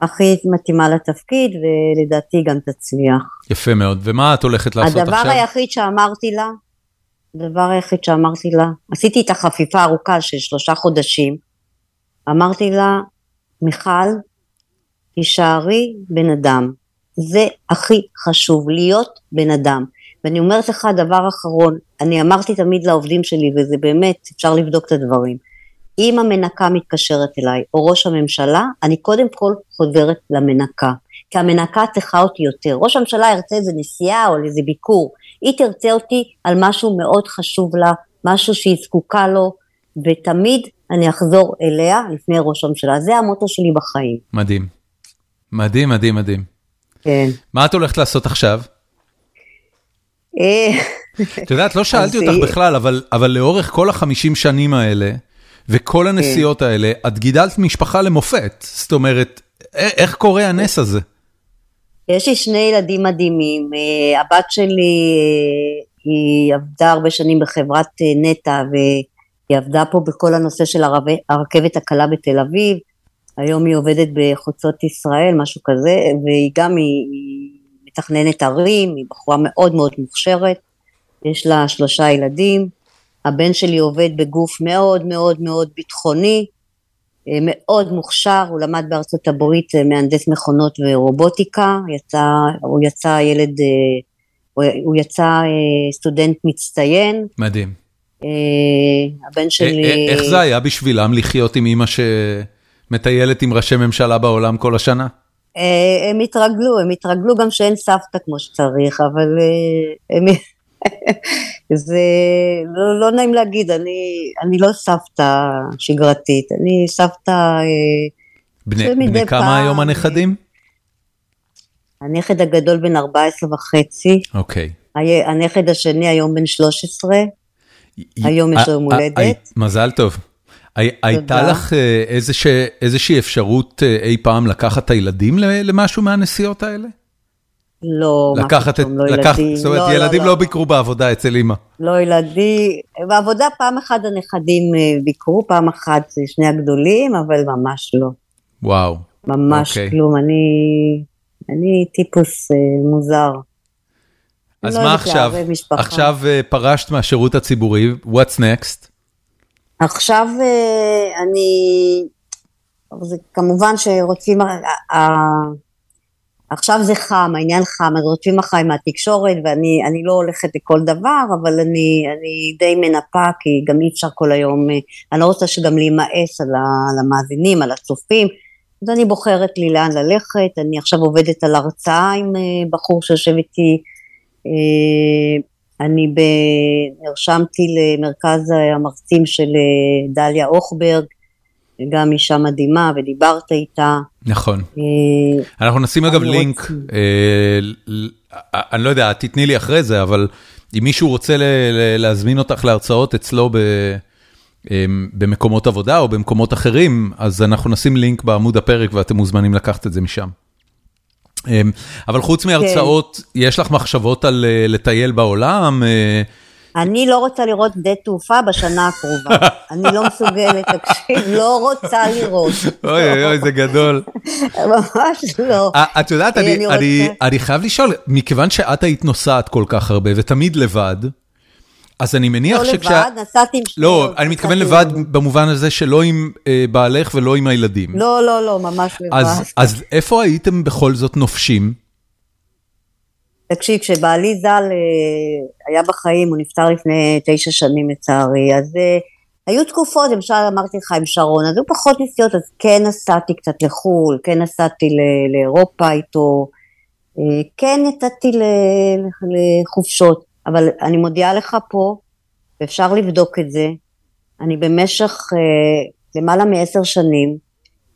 הכי מתאימה לתפקיד ולדעתי גם תצליח. יפה מאוד, ומה את הולכת לעשות הדבר עכשיו? הדבר היחיד שאמרתי לה, הדבר היחיד שאמרתי לה, עשיתי את החפיפה ארוכה של שלושה חודשים, אמרתי לה, מיכל, תישארי בן אדם. זה הכי חשוב, להיות בן אדם. ואני אומרת לך דבר אחרון, אני אמרתי תמיד לעובדים שלי, וזה באמת, אפשר לבדוק את הדברים. אם המנקה מתקשרת אליי, או ראש הממשלה, אני קודם כל חוזרת למנקה. כי המנקה צריכה אותי יותר. ראש הממשלה ירצה איזה נסיעה או איזה ביקור. היא תרצה אותי על משהו מאוד חשוב לה, משהו שהיא זקוקה לו, ותמיד אני אחזור אליה לפני ראש הממשלה. זה המוטו שלי בחיים. מדהים. מדהים, מדהים, מדהים. כן. מה את הולכת לעשות עכשיו? אה, את יודעת, לא שאלתי אותך בכלל, אבל, אבל לאורך כל החמישים שנים האלה, וכל הנסיעות כן. האלה, את גידלת משפחה למופת. זאת אומרת, איך קורה הנס הזה? יש לי שני ילדים מדהימים. אה, הבת שלי, אה, היא עבדה הרבה שנים בחברת נטע, היא עבדה פה בכל הנושא של הרכבת הקלה בתל אביב, היום היא עובדת בחוצות ישראל, משהו כזה, והיא גם, היא, היא מתכננת ערים, היא בחורה מאוד מאוד מוכשרת, יש לה שלושה ילדים, הבן שלי עובד בגוף מאוד מאוד מאוד ביטחוני, אה, מאוד מוכשר, הוא למד בארצות הברית אה, מהנדס מכונות ורובוטיקה, יצא, הוא יצא ילד, אה, הוא יצא סטודנט מצטיין. מדהים. אה, הבן שלי... איך זה היה בשבילם לחיות עם אימא שמטיילת עם ראשי ממשלה בעולם כל השנה? אה, הם התרגלו, הם התרגלו גם שאין סבתא כמו שצריך, אבל אה, הם... [laughs] זה לא, לא נעים להגיד, אני, אני לא סבתא שגרתית, אני סבתא... בני, בני כמה פעם, היום הנכדים? הנכד הגדול בן 14 וחצי. אוקיי. הנכד השני היום בן 13. היום יש יום הולדת. מזל טוב. הייתה לך אה, איזושהי אפשרות אה, אי פעם לקחת את הילדים למשהו מהנסיעות האלה? לא, מה פתאום, לא ילדים. זאת אומרת, לא, לא, ילדים לא ביקרו בעבודה אצל אמא. לא ילדים, בעבודה פעם אחת הנכדים אה, ביקרו, פעם אחת שני הגדולים, אבל ממש לא. וואו. ממש אוקיי. כלום, אני טיפוס מוזר. אז לא מה עכשיו? עכשיו אה, פרשת מהשירות הציבורי, what's next? עכשיו אה, אני, זה כמובן שרודפים, עכשיו זה חם, העניין חם, אז רודפים אחריי מהתקשורת ואני לא הולכת לכל דבר, אבל אני, אני די מנפה, כי גם אי אפשר כל היום, אה, אני לא רוצה שגם להימאס על המאזינים, על הצופים, אז אני בוחרת לי לאן ללכת, אני עכשיו עובדת על הרצאה עם בחור שיושב איתי אה, אני ב... נרשמתי למרכז המרצים של אה, דליה אוכברג, גם אישה מדהימה, ודיברת איתה. נכון. אה, אנחנו נשים אגב לינק, אני לא יודע, תתני לי אחרי זה, אבל אם מישהו רוצה להזמין אותך להרצאות אצלו במקומות עבודה או במקומות אחרים, אז אנחנו נשים לינק בעמוד הפרק ואתם מוזמנים לקחת את זה משם. אמ, אבל חוץ מהרצאות, כן. יש לך מחשבות על אה, לטייל בעולם? אה? אני לא רוצה לראות שדה תעופה בשנה הקרובה. [laughs] אני לא מסוגלת, תקשיב, לא רוצה לראות. אוי אוי אוי, זה גדול. [laughs] ממש לא. את יודעת, אני חייב לשאול, מכיוון שאת היית נוסעת כל כך הרבה ותמיד לבד, אז אני מניח לא שכשה... לא לבד, נסעתי עם שני... לא, אני מתכוון לבד במובן הזה שלא עם אה, בעלך ולא עם הילדים. לא, לא, לא, ממש לבד. אז, אז איפה הייתם בכל זאת נופשים? תקשיב, כשבעלי ז"ל אה, היה בחיים, הוא נפטר לפני תשע שנים לצערי, אז אה, היו תקופות, למשל אמרתי לך עם שרון, אז היו פחות נסיעות, אז כן נסעתי קצת לחו"ל, כן נסעתי לאירופה איתו, אה, כן יצאתי לחופשות, אבל אני מודיעה לך פה, ואפשר לבדוק את זה, אני במשך אה, למעלה מעשר שנים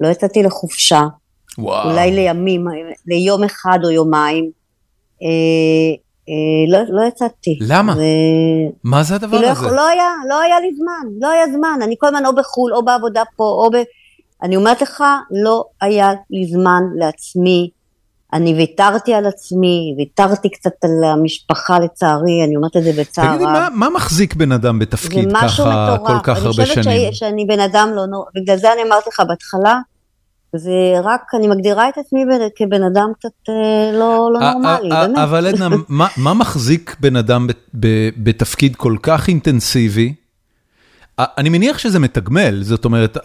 לא יצאתי לחופשה, וואו. אולי לימים, ליום אחד או יומיים, אה, לא, לא יצאתי. למה? ו... מה זה הדבר לא, הזה? לא היה, לא היה לי זמן, לא היה זמן, אני כל הזמן או בחו"ל או בעבודה פה או ב... אני אומרת לך, לא היה לי זמן לעצמי, אני ויתרתי על עצמי, ויתרתי קצת על המשפחה לצערי, אני אומרת את זה בצער רב. תגידי, מה, מה מחזיק בן אדם בתפקיד ככה מטורף. כל כך הרבה שנים? אני חושבת שאני בן אדם לא נורא, בגלל זה אני אמרתי לך בהתחלה, זה רק, אני מגדירה את עצמי כבן אדם קצת אה, לא, לא נורמלי, באמת. אבל עדנה, [laughs] מה, מה מחזיק בן אדם בתפקיד כל כך אינטנסיבי? אני מניח שזה מתגמל, זאת אומרת,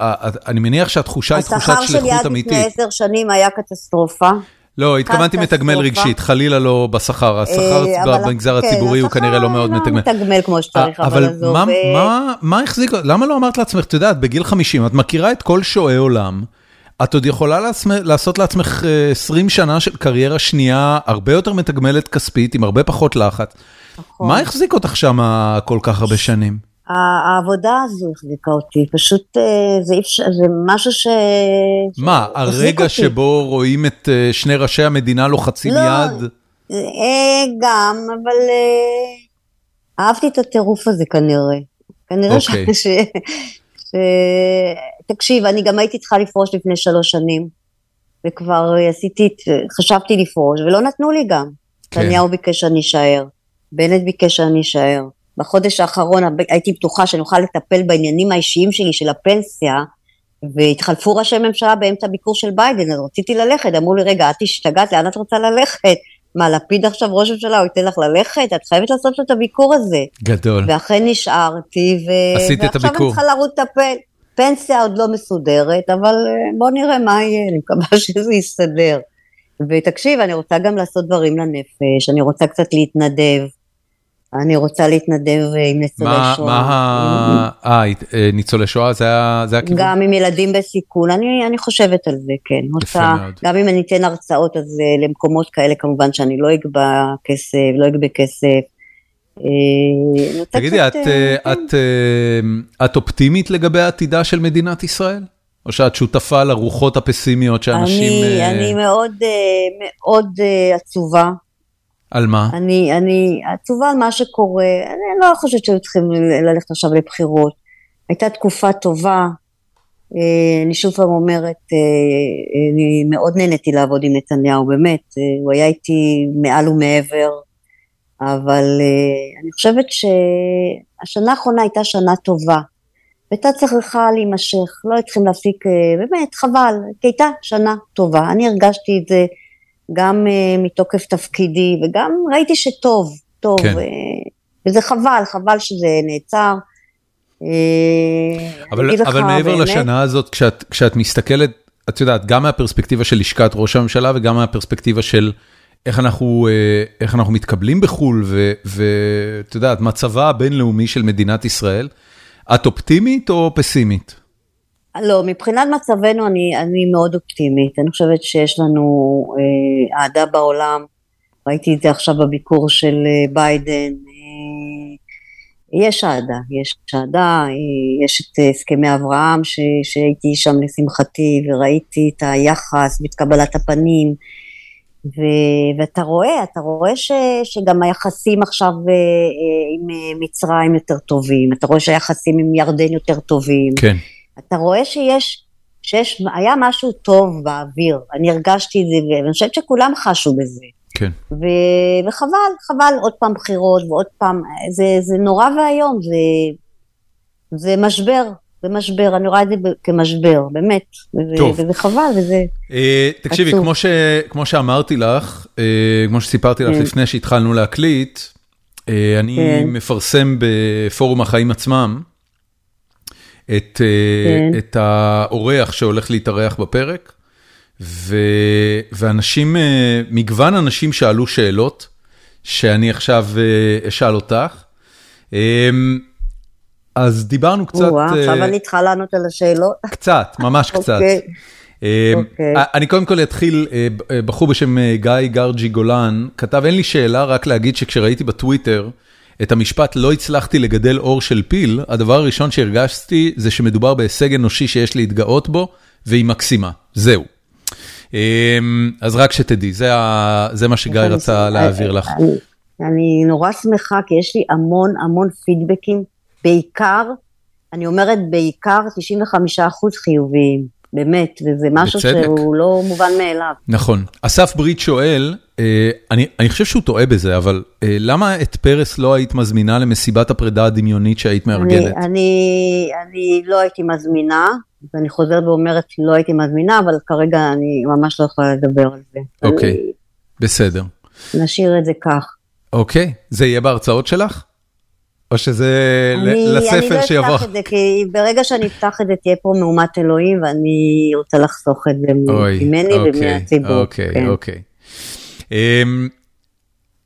אני מניח שהתחושה היא תחושת שליחות אמיתית. השכר שלי עד לפני עשר שנים היה קטסטרופה. לא, התכוונתי מתגמל רגשית, חלילה לא בשכר, השכר אה, במגזר הציבורי הוא כנראה לא מאוד מתגמל. השכר לא מתגמל כמו שצריך, אבל עזוב. אבל מה החזיק, למה לא אמרת לעצמך, את יודעת, בגיל 50, את מכירה את כל שועי עולם, את עוד יכולה לעשות לעצמך 20 אה, שנה של קריירה שנייה, הרבה יותר מתגמלת כספית, עם הרבה פחות לחץ. נכון. מה החזיק אותך שם כל כך הרבה שנים? העבודה הזו החזיקה אותי, פשוט אה, זה, זה משהו ש... מה, הרגע שבו רואים את אה, שני ראשי המדינה לוחצים לא, יד? אה, גם, אבל אהבתי את הטירוף הזה כנראה. כנראה ש... אוקיי. ש... ש... תקשיב, אני גם הייתי צריכה לפרוש לפני שלוש שנים, וכבר עשיתי, חשבתי לפרוש, ולא נתנו לי גם. כן. נתניהו ביקש שאני אשאר, בנט ביקש שאני אשאר. בחודש האחרון הייתי בטוחה שאני אוכל לטפל בעניינים האישיים שלי של הפנסיה, והתחלפו ראשי ממשלה באמצע ביקור של ביידן, אז רציתי ללכת, אמרו לי, רגע, את השתגעת, לאן את רוצה ללכת? מה, לפיד עכשיו ראש ממשלה, הוא ייתן לך ללכת? את חייבת לעשות את הביקור הזה. גדול. ואכן נשארתי, ו... עשית את הביקור. ועכשיו אני צריכה לרוץ לטפל. פנסיה עוד לא מסודרת, אבל אה, בוא נראה מה יהיה, אני מקווה [laughs] שזה יסתדר. ותקשיב, אני רוצה גם לעשות דברים לנפש, אני רוצה קצת להתנדב. אני רוצה להתנדב אה, עם ניצולי שואה. מה ה... אה, ניצולי שואה זה הכיוון? גם עם ילדים בסיכון, אני, אני חושבת על זה, כן. רוצה, גם אם אני אתן הרצאות, אז אה, למקומות כאלה כמובן שאני לא אגבה כסף, לא אגבה כסף. תגידי, את, כן. את, את אופטימית לגבי העתידה של מדינת ישראל? או שאת שותפה לרוחות הפסימיות שאנשים... אני, אני מאוד, מאוד עצובה על מה? אני, אני עצובה על מה שקורה, אני לא חושבת שהיו צריכים ללכת עכשיו לבחירות. הייתה תקופה טובה, אה, אני שוב פעם אומרת, אה, אני מאוד נהניתי לעבוד עם נתניהו, באמת, אה, הוא היה איתי מעל ומעבר, אבל אני חושבת שהשנה האחרונה הייתה שנה טובה, והייתה צריכה להימשך, לא היו צריכים להפסיק, באמת, חבל, כי הייתה שנה טובה, אני הרגשתי את זה. גם uh, מתוקף תפקידי, וגם ראיתי שטוב, טוב, כן. uh, וזה חבל, חבל שזה נעצר. Uh, אבל, אבל מעבר באמת, לשנה הזאת, כשאת, כשאת מסתכלת, את יודעת, גם מהפרספקטיבה של לשכת ראש הממשלה וגם מהפרספקטיבה של איך אנחנו, איך אנחנו מתקבלים בחו"ל, ואת יודעת, מצבה הבינלאומי של מדינת ישראל, את אופטימית או פסימית? לא, מבחינת מצבנו אני, אני מאוד אופטימית, אני חושבת שיש לנו אה, אהדה בעולם, ראיתי את זה עכשיו בביקור של אה, ביידן, אה, יש אהדה, יש אהדה, אה, יש את הסכמי אברהם ש, שהייתי שם לשמחתי וראיתי את היחס ואת קבלת הפנים. ו, ואתה רואה, אתה רואה ש, שגם היחסים עכשיו אה, אה, עם אה, מצרים יותר טובים, אתה רואה שהיחסים עם ירדן יותר טובים. כן. אתה רואה שיש, שיש, היה משהו טוב באוויר, אני הרגשתי את זה, ואני חושבת שכולם חשו בזה. כן. ו, וחבל, חבל עוד פעם בחירות ועוד פעם, זה, זה נורא ואיום, זה, זה משבר, זה משבר, אני רואה את זה כמשבר, באמת. טוב. וזה חבל, וזה אה, תקשיבי, כמו, ש, כמו שאמרתי לך, אה, כמו שסיפרתי לך כן. לפני שהתחלנו להקליט, אה, אני כן. מפרסם בפורום החיים עצמם. את, אה, כן. את האורח שהולך להתארח בפרק, ו, ואנשים, אה, מגוון אנשים שאלו שאלות, שאני עכשיו אה, אשאל אותך. אז דיברנו קצת... עכשיו אני צריכה לענות על השאלות. קצת, ממש קצת. אוקיי. אוקיי. אני קודם כל אתחיל, בחור בשם גיא גרג'י גולן, כתב, אין לי שאלה, רק להגיד שכשראיתי בטוויטר את המשפט לא הצלחתי לגדל אור של פיל, הדבר הראשון שהרגשתי זה שמדובר בהישג אנושי שיש להתגאות בו, והיא מקסימה, זהו. אז רק שתדעי, זה מה שגיא רצה להעביר לך. אני נורא שמחה, כי יש לי המון המון פידבקים, בעיקר, אני אומרת בעיקר 95% חיוביים. באמת, וזה משהו בצדק. שהוא לא מובן מאליו. נכון. אסף ברית שואל, אני, אני חושב שהוא טועה בזה, אבל אה, למה את פרס לא היית מזמינה למסיבת הפרידה הדמיונית שהיית מארגנת? אני, אני, אני לא הייתי מזמינה, ואני חוזרת ואומרת לא הייתי מזמינה, אבל כרגע אני ממש לא יכולה לדבר על זה. אוקיי, אני... בסדר. נשאיר את זה כך. אוקיי, זה יהיה בהרצאות שלך? או שזה אני, לספר שיבוא? אני לא אפתח את זה, כי ברגע שאני אפתח את זה תהיה פה מהומת אלוהים, ואני רוצה לחסוך את זה ממני אוקיי, ומהציבור. אוקיי, כן. אוקיי. אמ,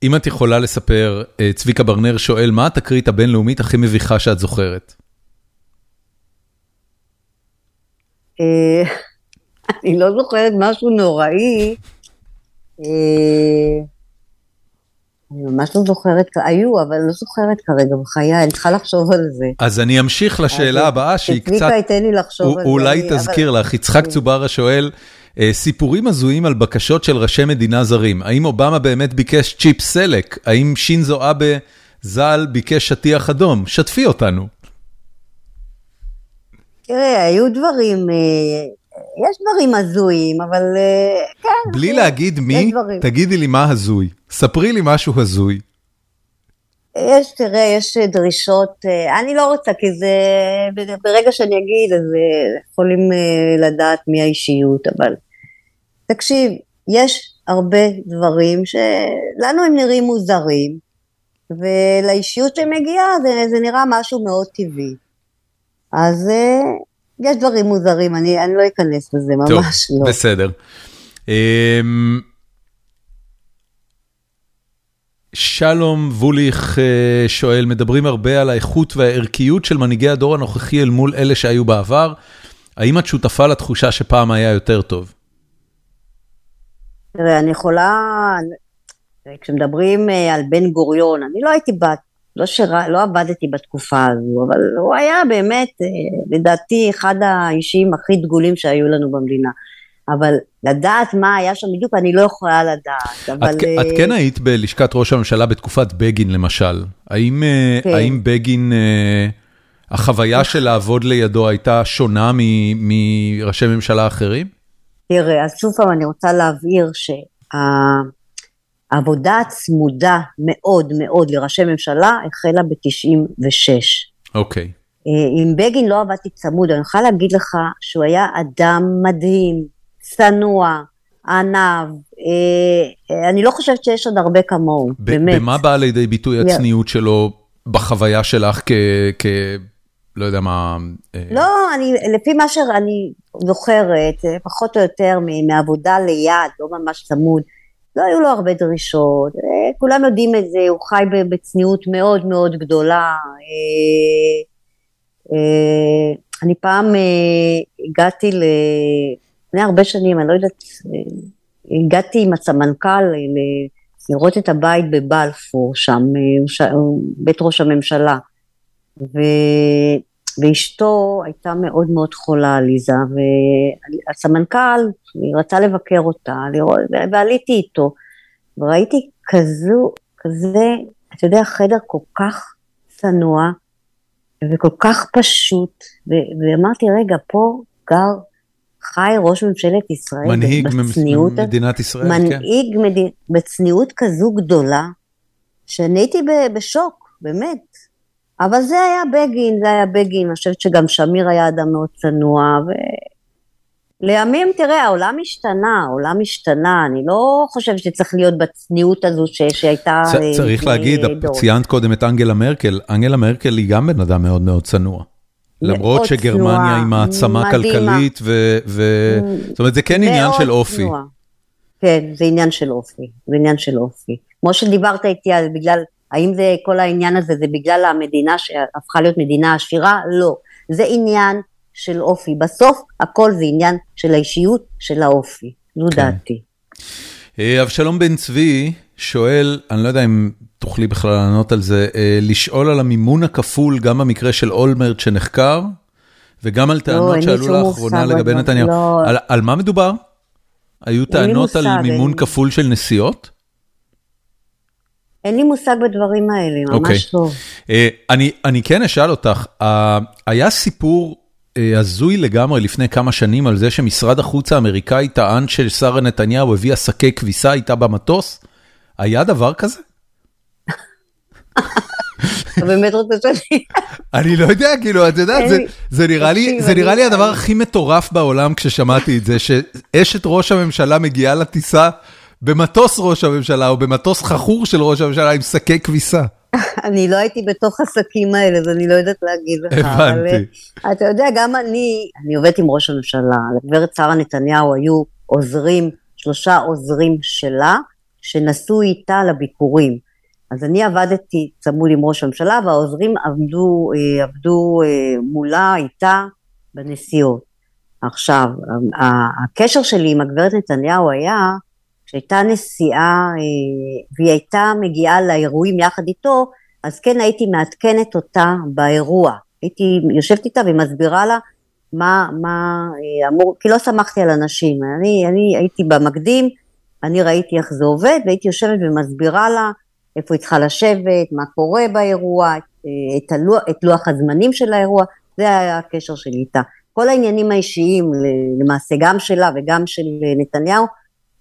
אם את יכולה לספר, אה, צביקה ברנר שואל, מה התקרית הבינלאומית הכי מביכה שאת זוכרת? אה, אני לא זוכרת משהו נוראי. אה, אני ממש לא זוכרת, היו, אבל לא זוכרת כרגע בחיי, אני צריכה לחשוב על זה. אז אני אמשיך לשאלה הבאה, שהיא קצת... צביקה ייתן לי לחשוב על זה. אולי תזכיר לך, יצחק. צוברה שואל, סיפורים הזויים על בקשות של ראשי מדינה זרים. האם אובמה באמת ביקש צ'יפ סלק? האם שינזו אבה ז"ל ביקש שטיח אדום? שתפי אותנו. תראה, היו דברים, אה, יש דברים הזויים, אבל אה, כן. בלי להגיד מי, תגידי לי מה הזוי. ספרי לי משהו הזוי. יש, תראה, יש דרישות, אה, אני לא רוצה, כי זה, ברגע שאני אגיד, אז אה, יכולים לדעת מי האישיות, אבל תקשיב, יש הרבה דברים שלנו הם נראים מוזרים, ולאישיות שמגיעה זה, זה נראה משהו מאוד טבעי. אז יש דברים מוזרים, אני, אני לא אכנס לזה, ממש טוב, לא. טוב, בסדר. אמ, שלום ווליך אה, שואל, מדברים הרבה על האיכות והערכיות של מנהיגי הדור הנוכחי אל מול אלה שהיו בעבר. האם את שותפה לתחושה שפעם היה יותר טוב? תראה, אני יכולה, כשמדברים אה, על בן גוריון, אני לא הייתי בת לא, שרא, לא עבדתי בתקופה הזו, אבל הוא היה באמת, אה, לדעתי, אחד האישים הכי דגולים שהיו לנו במדינה. אבל לדעת מה היה שם בדיוק, אני לא יכולה לדעת, אבל... את, את כן היית בלשכת ראש הממשלה בתקופת בגין, למשל. האם, אה, כן. האם בגין, אה, החוויה של לעבוד לידו הייתה שונה מראשי ממשלה אחרים? תראה, אז שוב פעם אני רוצה להבהיר שה... העבודה הצמודה מאוד מאוד לראשי ממשלה החלה ב-96. אוקיי. Okay. אה, עם בגין לא עבדתי צמוד, אני יכולה להגיד לך שהוא היה אדם מדהים, צנוע, ענב, אה, אני לא חושבת שיש עוד הרבה כמוהו, באמת. במה באה לידי ביטוי הצניעות שלו בחוויה שלך כ... כ... לא יודע מה... לא, אני, לפי מה שאני זוכרת, פחות או יותר מעבודה ליד, לא ממש צמוד, לא היו לו הרבה דרישות, אה, כולם יודעים את זה, הוא חי בצניעות מאוד מאוד גדולה. אה, אה, אני פעם הגעתי לפני הרבה שנים, אני לא יודעת, הגעתי עם הסמנכ"ל לראות את הבית בבלפור שם, בית ראש הממשלה. ו... ואשתו הייתה מאוד מאוד חולה, עליזה, והסמנכ"ל רצה לבקר אותה, לראות, ועליתי איתו, וראיתי כזו, כזה, אתה יודע, חדר כל כך צנוע, וכל כך פשוט, ואמרתי, רגע, פה גר, חי ראש ממשלת ישראל, מנהיג בצניעות, מדינת ישראל, מנהיג כן. מנהיג מד... בצניעות כזו גדולה, שאני הייתי בשוק, באמת. אבל זה היה בגין, זה היה בגין, אני חושבת שגם שמיר היה אדם מאוד צנוע, ולימים, תראה, העולם השתנה, העולם השתנה, אני לא חושבת שצריך להיות בצניעות הזו ש... שהייתה... צ- צריך להגיד. ציינת קודם את אנגלה מרקל, אנגלה מרקל היא גם בן אדם מאוד מאוד צנוע. למרות שגרמניה היא מעצמה כלכלית, ו... ו... זאת אומרת, זה כן עניין של אופי. כן, זה עניין של אופי, זה עניין של אופי. כמו שדיברת איתי בגלל האם זה כל העניין הזה, זה בגלל המדינה שהפכה להיות מדינה עשירה? לא. זה עניין של אופי. בסוף הכל זה עניין של האישיות של האופי. זו כן. דעתי. אה, אבשלום בן צבי שואל, אני לא יודע אם תוכלי בכלל לענות על זה, אה, לשאול על המימון הכפול גם במקרה של אולמרט שנחקר, וגם על לא, טענות לא, שעלו לאחרונה לגבי נתניהו. לא... על, על מה מדובר? היו טענות על מימון. כפול של נסיעות? אין לי מושג בדברים האלה, ממש okay. אוקיי. לא. Uh, אני, אני כן אשאל אותך, uh, היה סיפור uh, הזוי לגמרי לפני כמה שנים על זה שמשרד החוץ האמריקאי טען ששרה נתניהו הביאה שקי כביסה איתה במטוס? היה דבר כזה? אתה באמת רוצה שאני... אני לא יודע, כאילו, את יודעת, זה זה נראה לי הדבר הכי מטורף בעולם כששמעתי את זה, שאשת ראש הממשלה מגיעה לטיסה במטוס ראש הממשלה, או במטוס חכור של ראש הממשלה עם שקי כביסה. [laughs] אני לא הייתי בתוך השקים האלה, אז אני לא יודעת להגיד לך. הבנתי. אבל, אתה יודע, גם אני, אני עובדת עם ראש הממשלה, לגברת שרה נתניהו היו עוזרים, שלושה עוזרים שלה, שנסעו איתה לביקורים. אז אני עבדתי צמוד עם ראש הממשלה, והעוזרים עבדו, אה, עבדו אה, מולה, איתה, בנסיעות. עכשיו, הקשר שלי עם הגברת נתניהו היה, כשהייתה נסיעה אה, והיא הייתה מגיעה לאירועים יחד איתו, אז כן הייתי מעדכנת אותה באירוע. הייתי יושבת איתה ומסבירה לה מה, מה אמור, כי לא סמכתי על אנשים. אני, אני הייתי במקדים, אני ראיתי איך זה עובד, והייתי יושבת ומסבירה לה איפה היא צריכה לשבת, מה קורה באירוע, את, הלוח, את לוח הזמנים של האירוע, זה היה הקשר שלי איתה. כל העניינים האישיים, למעשה גם שלה וגם של נתניהו,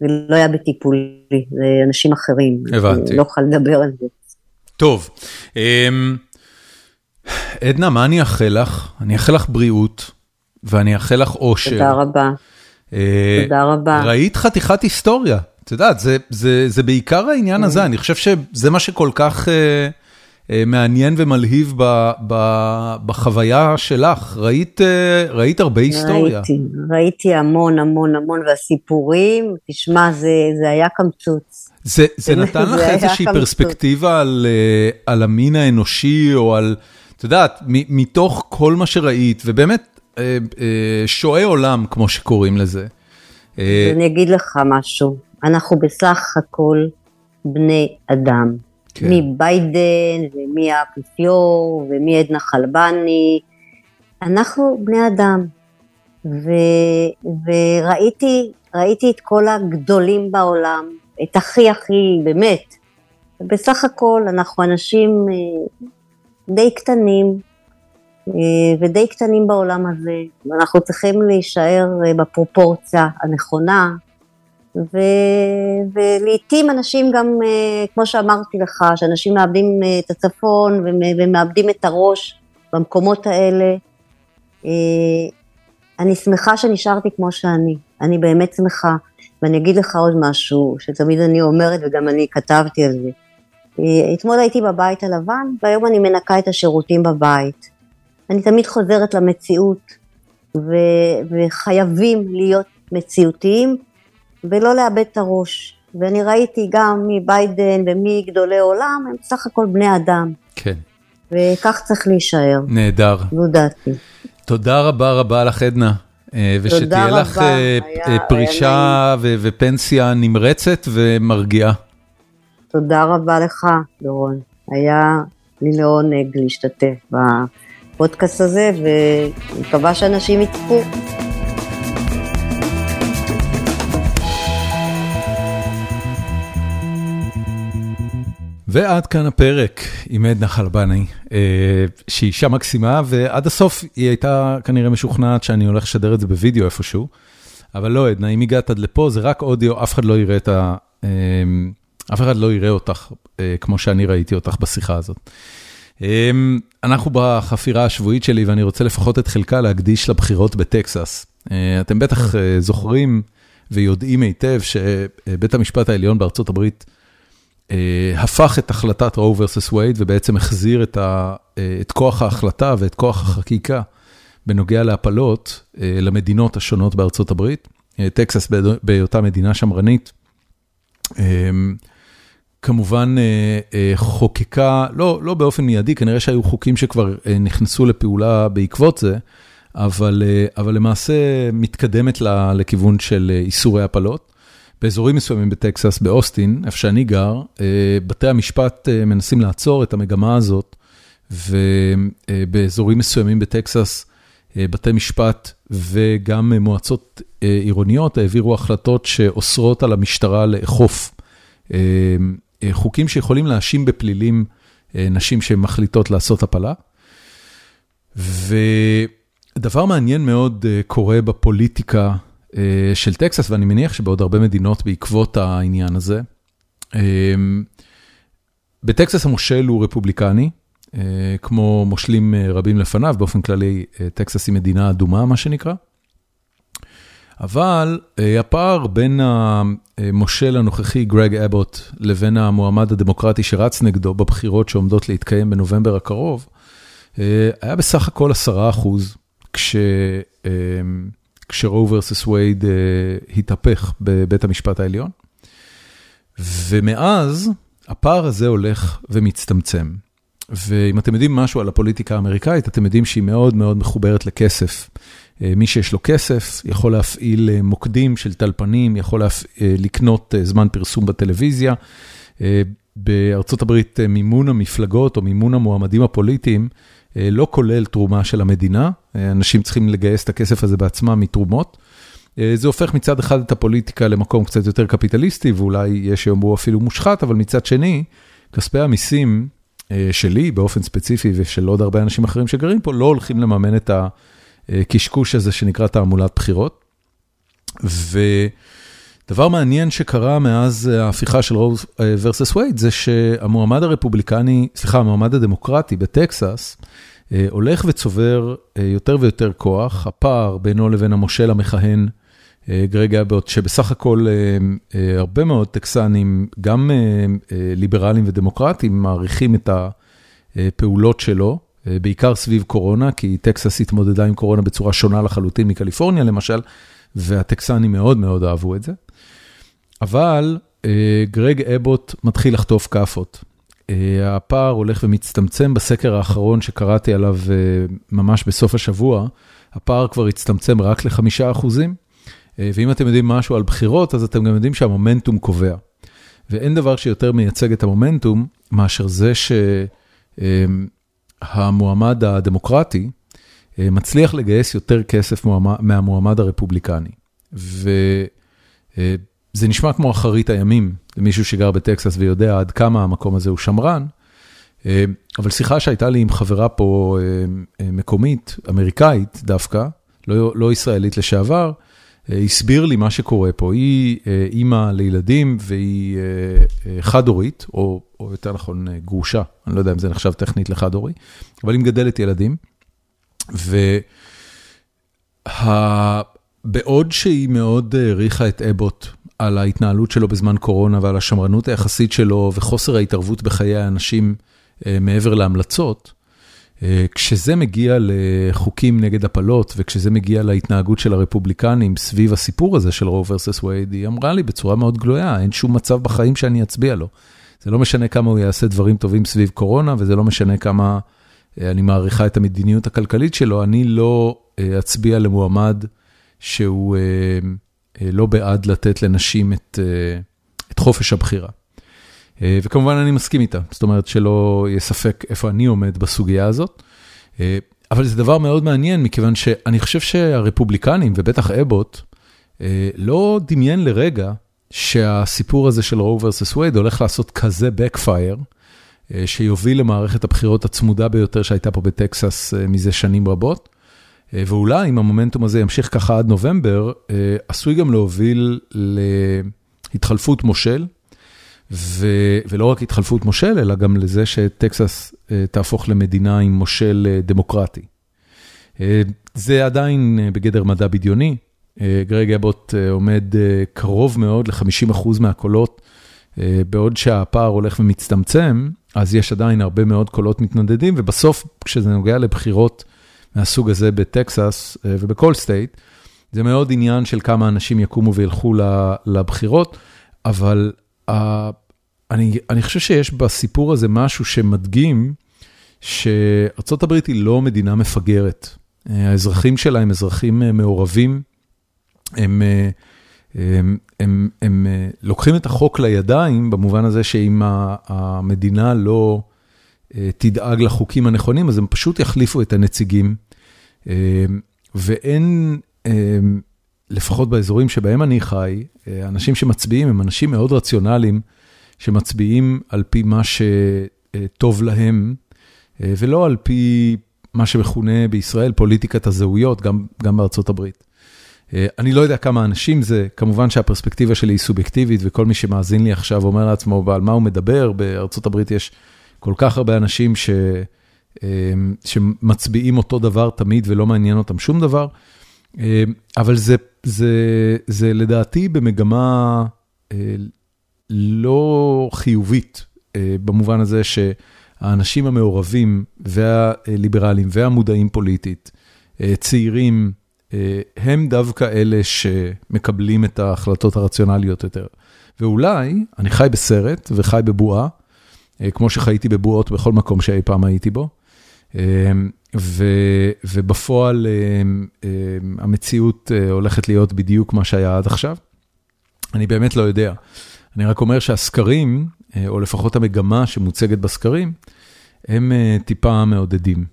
זה לא היה בטיפולי, זה אנשים אחרים. הבנתי. לא אוכל לדבר על זה. טוב, אמ, עדנה, מה אני אאחל לך? אני אאחל לך בריאות, ואני אאחל לך אושר. תודה רבה. אה, תודה רבה. ראית חתיכת היסטוריה. את יודעת, זה זה, זה בעיקר העניין הזה, אני חושב שזה מה שכל כך אה, מעניין ומלהיב ב, ב, בחוויה שלך. ראית אה, ראית הרבה היסטוריה. ראיתי, ראיתי המון המון המון, והסיפורים, תשמע, זה זה היה קמצוץ. זה זה [laughs] נתן לך איזושהי פרספקטיבה על אה, על המין האנושי, או על, את יודעת, מתוך כל מה שראית, ובאמת, אה, אה, שועי עולם, כמו שקוראים לזה. אה, אני אגיד לך משהו. אנחנו בסך הכל בני אדם. כן. מביידן ומהאפיפיור ומעדנה חלבני, אנחנו בני אדם. ו, וראיתי ראיתי את כל הגדולים בעולם, את הכי הכי, באמת. בסך הכל אנחנו אנשים אה, די קטנים, אה, ודי קטנים בעולם הזה, ואנחנו צריכים להישאר אה, בפרופורציה הנכונה, ו... ולעיתים אנשים גם, אה, כמו שאמרתי לך, שאנשים מאבדים אה, את הצפון ומאבדים את הראש במקומות האלה. אה, אני שמחה שנשארתי כמו שאני, אני באמת שמחה. ואני אגיד לך עוד משהו, שתמיד אני אומרת וגם אני כתבתי על זה. אתמול הייתי בבית הלבן, והיום אני מנקה את השירותים בבית. אני תמיד חוזרת למציאות, ו... וחייבים להיות מציאותיים, ולא לאבד את הראש. ואני ראיתי גם מביידן ומגדולי עולם, הם בסך הכל בני אדם. כן. וכך צריך להישאר. נהדר. זו דעתי. תודה רבה רבה לך עדנה. אה, ושתהיה לך אה, היה, פרישה היה ופנסיה נמרצת ומרגיעה. תודה רבה לך, דורון. היה לי לעונג להשתתף בפודקאסט הזה, ומקווה שאנשים יצפו. ועד כאן הפרק עם עדנה חלבני, אה, שהיא אישה מקסימה, ועד הסוף היא הייתה כנראה משוכנעת שאני הולך לשדר את זה בווידאו איפשהו, אבל לא עדנה, אם הגעת עד לפה זה רק אודיו, אף אחד לא יראה את ה... אה, אף אחד לא יראה אותך אה, כמו שאני ראיתי אותך בשיחה הזאת. אנחנו בחפירה השבועית שלי, ואני רוצה לפחות את חלקה להקדיש לבחירות בטקסס. אתם בטח זוכרים ויודעים היטב שבית המשפט העליון בארצות הברית, הפך את החלטת רו ורסס וייד ובעצם החזיר את ה, אה, את כוח ההחלטה ואת כוח החקיקה בנוגע להפלות אה, למדינות השונות בארצות הברית. טקסס בהיותה מדינה שמרנית, כמובן חוקקה, לא לא באופן מיידי, כנראה שהיו חוקים שכבר נכנסו לפעולה בעקבות זה, אבל למעשה מתקדמת לכיוון של איסורי הפלות. באזורים מסוימים בטקסס, באוסטין, איפה שאני גר, בתי המשפט מנסים לעצור את המגמה הזאת, ובאזורים מסוימים בטקסס, בתי משפט וגם מועצות עירוניות העבירו החלטות שאוסרות על המשטרה לאכוף חוקים שיכולים להאשים בפלילים נשים שמחליטות לעשות הפלה. ודבר מעניין מאוד קורה בפוליטיקה של טקסס, ואני מניח שבעוד הרבה מדינות בעקבות העניין הזה. בטקסס המושל הוא רפובליקני. כמו מושלים רבים לפניו, באופן כללי טקסס היא מדינה אדומה, מה שנקרא. אבל הפער בין המושל הנוכחי גרג אבוט לבין המועמד הדמוקרטי שרץ נגדו בבחירות שעומדות להתקיים בנובמבר הקרוב, היה בסך הכל 10% כשרו ורסס וייד התהפך בבית המשפט העליון. ומאז הפער הזה הולך ומצטמצם. ואם אתם יודעים משהו על הפוליטיקה האמריקאית, אתם יודעים שהיא מאוד מאוד מחוברת לכסף. מי שיש לו כסף יכול להפעיל מוקדים של טלפנים, יכול לקנות זמן פרסום בטלוויזיה. בארצות הברית מימון המפלגות או מימון המועמדים הפוליטיים לא כולל תרומה של המדינה, אנשים צריכים לגייס את הכסף הזה בעצמם מתרומות. זה הופך מצד אחד את הפוליטיקה למקום קצת יותר קפיטליסטי, ואולי יש שיאמרו אפילו מושחת, אבל מצד שני, כספי המיסים שלי באופן ספציפי ושל עוד הרבה אנשים אחרים שגרים פה, לא הולכים לממן את הקשקוש הזה שנקרא תעמולת בחירות. ודבר מעניין שקרה מאז ההפיכה של רו ורסס וייד, זה שהמועמד הרפובליקני, סליחה, המועמד הדמוקרטי בטקסס, הולך וצובר יותר ויותר כוח, הפער בינו לבין המושל המכהן, גרג אבוט, שבסך הכל הרבה מאוד טקסנים, גם ליברלים ודמוקרטים, מעריכים את הפעולות שלו, בעיקר סביב קורונה, כי טקסס התמודדה עם קורונה בצורה שונה לחלוטין מקליפורניה למשל, והטקסנים מאוד מאוד אהבו את זה. אבל גרג אבוט מתחיל לחטוף כאפות. הפער הולך ומצטמצם בסקר האחרון שקראתי עליו ממש בסוף השבוע, הפער כבר הצטמצם רק לחמישה אחוזים. ואם אתם יודעים משהו על בחירות, אז אתם גם יודעים שהמומנטום קובע. ואין דבר שיותר מייצג את המומנטום, מאשר זה שהמועמד הדמוקרטי מצליח לגייס יותר כסף מהמועמד הרפובליקני. וזה נשמע כמו אחרית הימים, למישהו שגר בטקסס ויודע עד כמה המקום הזה הוא שמרן, אבל שיחה שהייתה לי עם חברה פה מקומית, אמריקאית דווקא, לא, לא ישראלית לשעבר, הסביר לי מה שקורה פה, היא אימא לילדים והיא חד-הורית, או יותר נכון גרושה, אני לא יודע אם זה נחשב טכנית לחד-הורי, אבל היא מגדלת ילדים. ובעוד שהיא מאוד העריכה את אבוט על ההתנהלות שלו בזמן קורונה ועל השמרנות היחסית שלו וחוסר ההתערבות בחיי האנשים מעבר להמלצות, כשזה מגיע לחוקים נגד הפלות וכשזה מגיע להתנהגות של הרפובליקנים סביב הסיפור הזה של רו ורסס וייד, היא אמרה לי בצורה מאוד גלויה, אין שום מצב בחיים שאני אצביע לו. זה לא משנה כמה הוא יעשה דברים טובים סביב קורונה, וזה לא משנה כמה אני מעריכה את המדיניות הכלכלית שלו, אני לא אצביע למועמד שהוא לא בעד לתת לנשים את חופש הבחירה. וכמובן אני מסכים איתה, זאת אומרת שלא יהיה ספק איפה אני עומד בסוגיה הזאת. אבל זה דבר מאוד מעניין, מכיוון שאני חושב שהרפובליקנים, ובטח אבוט, לא דמיין לרגע שהסיפור הזה של רו ורסס וייד הולך לעשות כזה backfire, שיוביל למערכת הבחירות הצמודה ביותר שהייתה פה בטקסס מזה שנים רבות. ואולי אם המומנטום הזה ימשיך ככה עד נובמבר, עשוי גם להוביל להתחלפות מושל. ולא רק התחלפות מושל, אלא גם לזה שטקסס תהפוך למדינה עם מושל דמוקרטי. זה עדיין בגדר מדע בדיוני, גרג אבוט עומד קרוב מאוד ל-50% מהקולות, בעוד שהפער הולך ומצטמצם, אז יש עדיין הרבה מאוד קולות מתנדדים, ובסוף כשזה נוגע לבחירות מהסוג הזה בטקסס ובכל סטייט, זה מאוד עניין של כמה אנשים יקומו וילכו לבחירות, אבל אני חושב שיש בסיפור הזה משהו שמדגים שארה"ב היא לא מדינה מפגרת. האזרחים שלה הם אזרחים מעורבים, הם, הם, הם, הם לוקחים את החוק לידיים במובן הזה שאם המדינה לא תדאג לחוקים הנכונים, אז הם פשוט יחליפו את הנציגים. ואין, לפחות באזורים שבהם אני חי, אנשים שמצביעים הם אנשים מאוד רציונליים, שמצביעים על פי מה שטוב להם, ולא על פי מה שמכונה בישראל פוליטיקת הזהויות, גם, גם בארצות הברית. אני לא יודע כמה אנשים זה, כמובן שהפרספקטיבה שלי היא סובייקטיבית, וכל מי שמאזין לי עכשיו אומר לעצמו על מה הוא מדבר, בארצות הברית יש כל כך הרבה אנשים ש... שמצביעים אותו דבר תמיד ולא מעניין אותם שום דבר, אבל זה, זה, זה לדעתי במגמה לא חיובית, במובן הזה שהאנשים המעורבים והליברליים והמודעים פוליטית, צעירים, הם דווקא אלה שמקבלים את ההחלטות הרציונליות יותר. ואולי, אני חי בסרט וחי בבועה, כמו שחייתי בבועות בכל מקום שאי פעם הייתי בו, ובפועל המציאות הולכת להיות בדיוק מה שהיה עד עכשיו. אני באמת לא יודע. אני רק אומר שהסקרים, או לפחות המגמה שמוצגת בסקרים, הם טיפה מעודדים.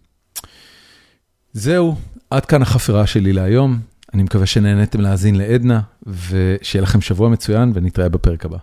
זהו, עד כאן החפירה שלי להיום. אני מקווה שנהניתם להאזין לעדנה, ושיהיה לכם שבוע מצוין ונתראה בפרק הבא.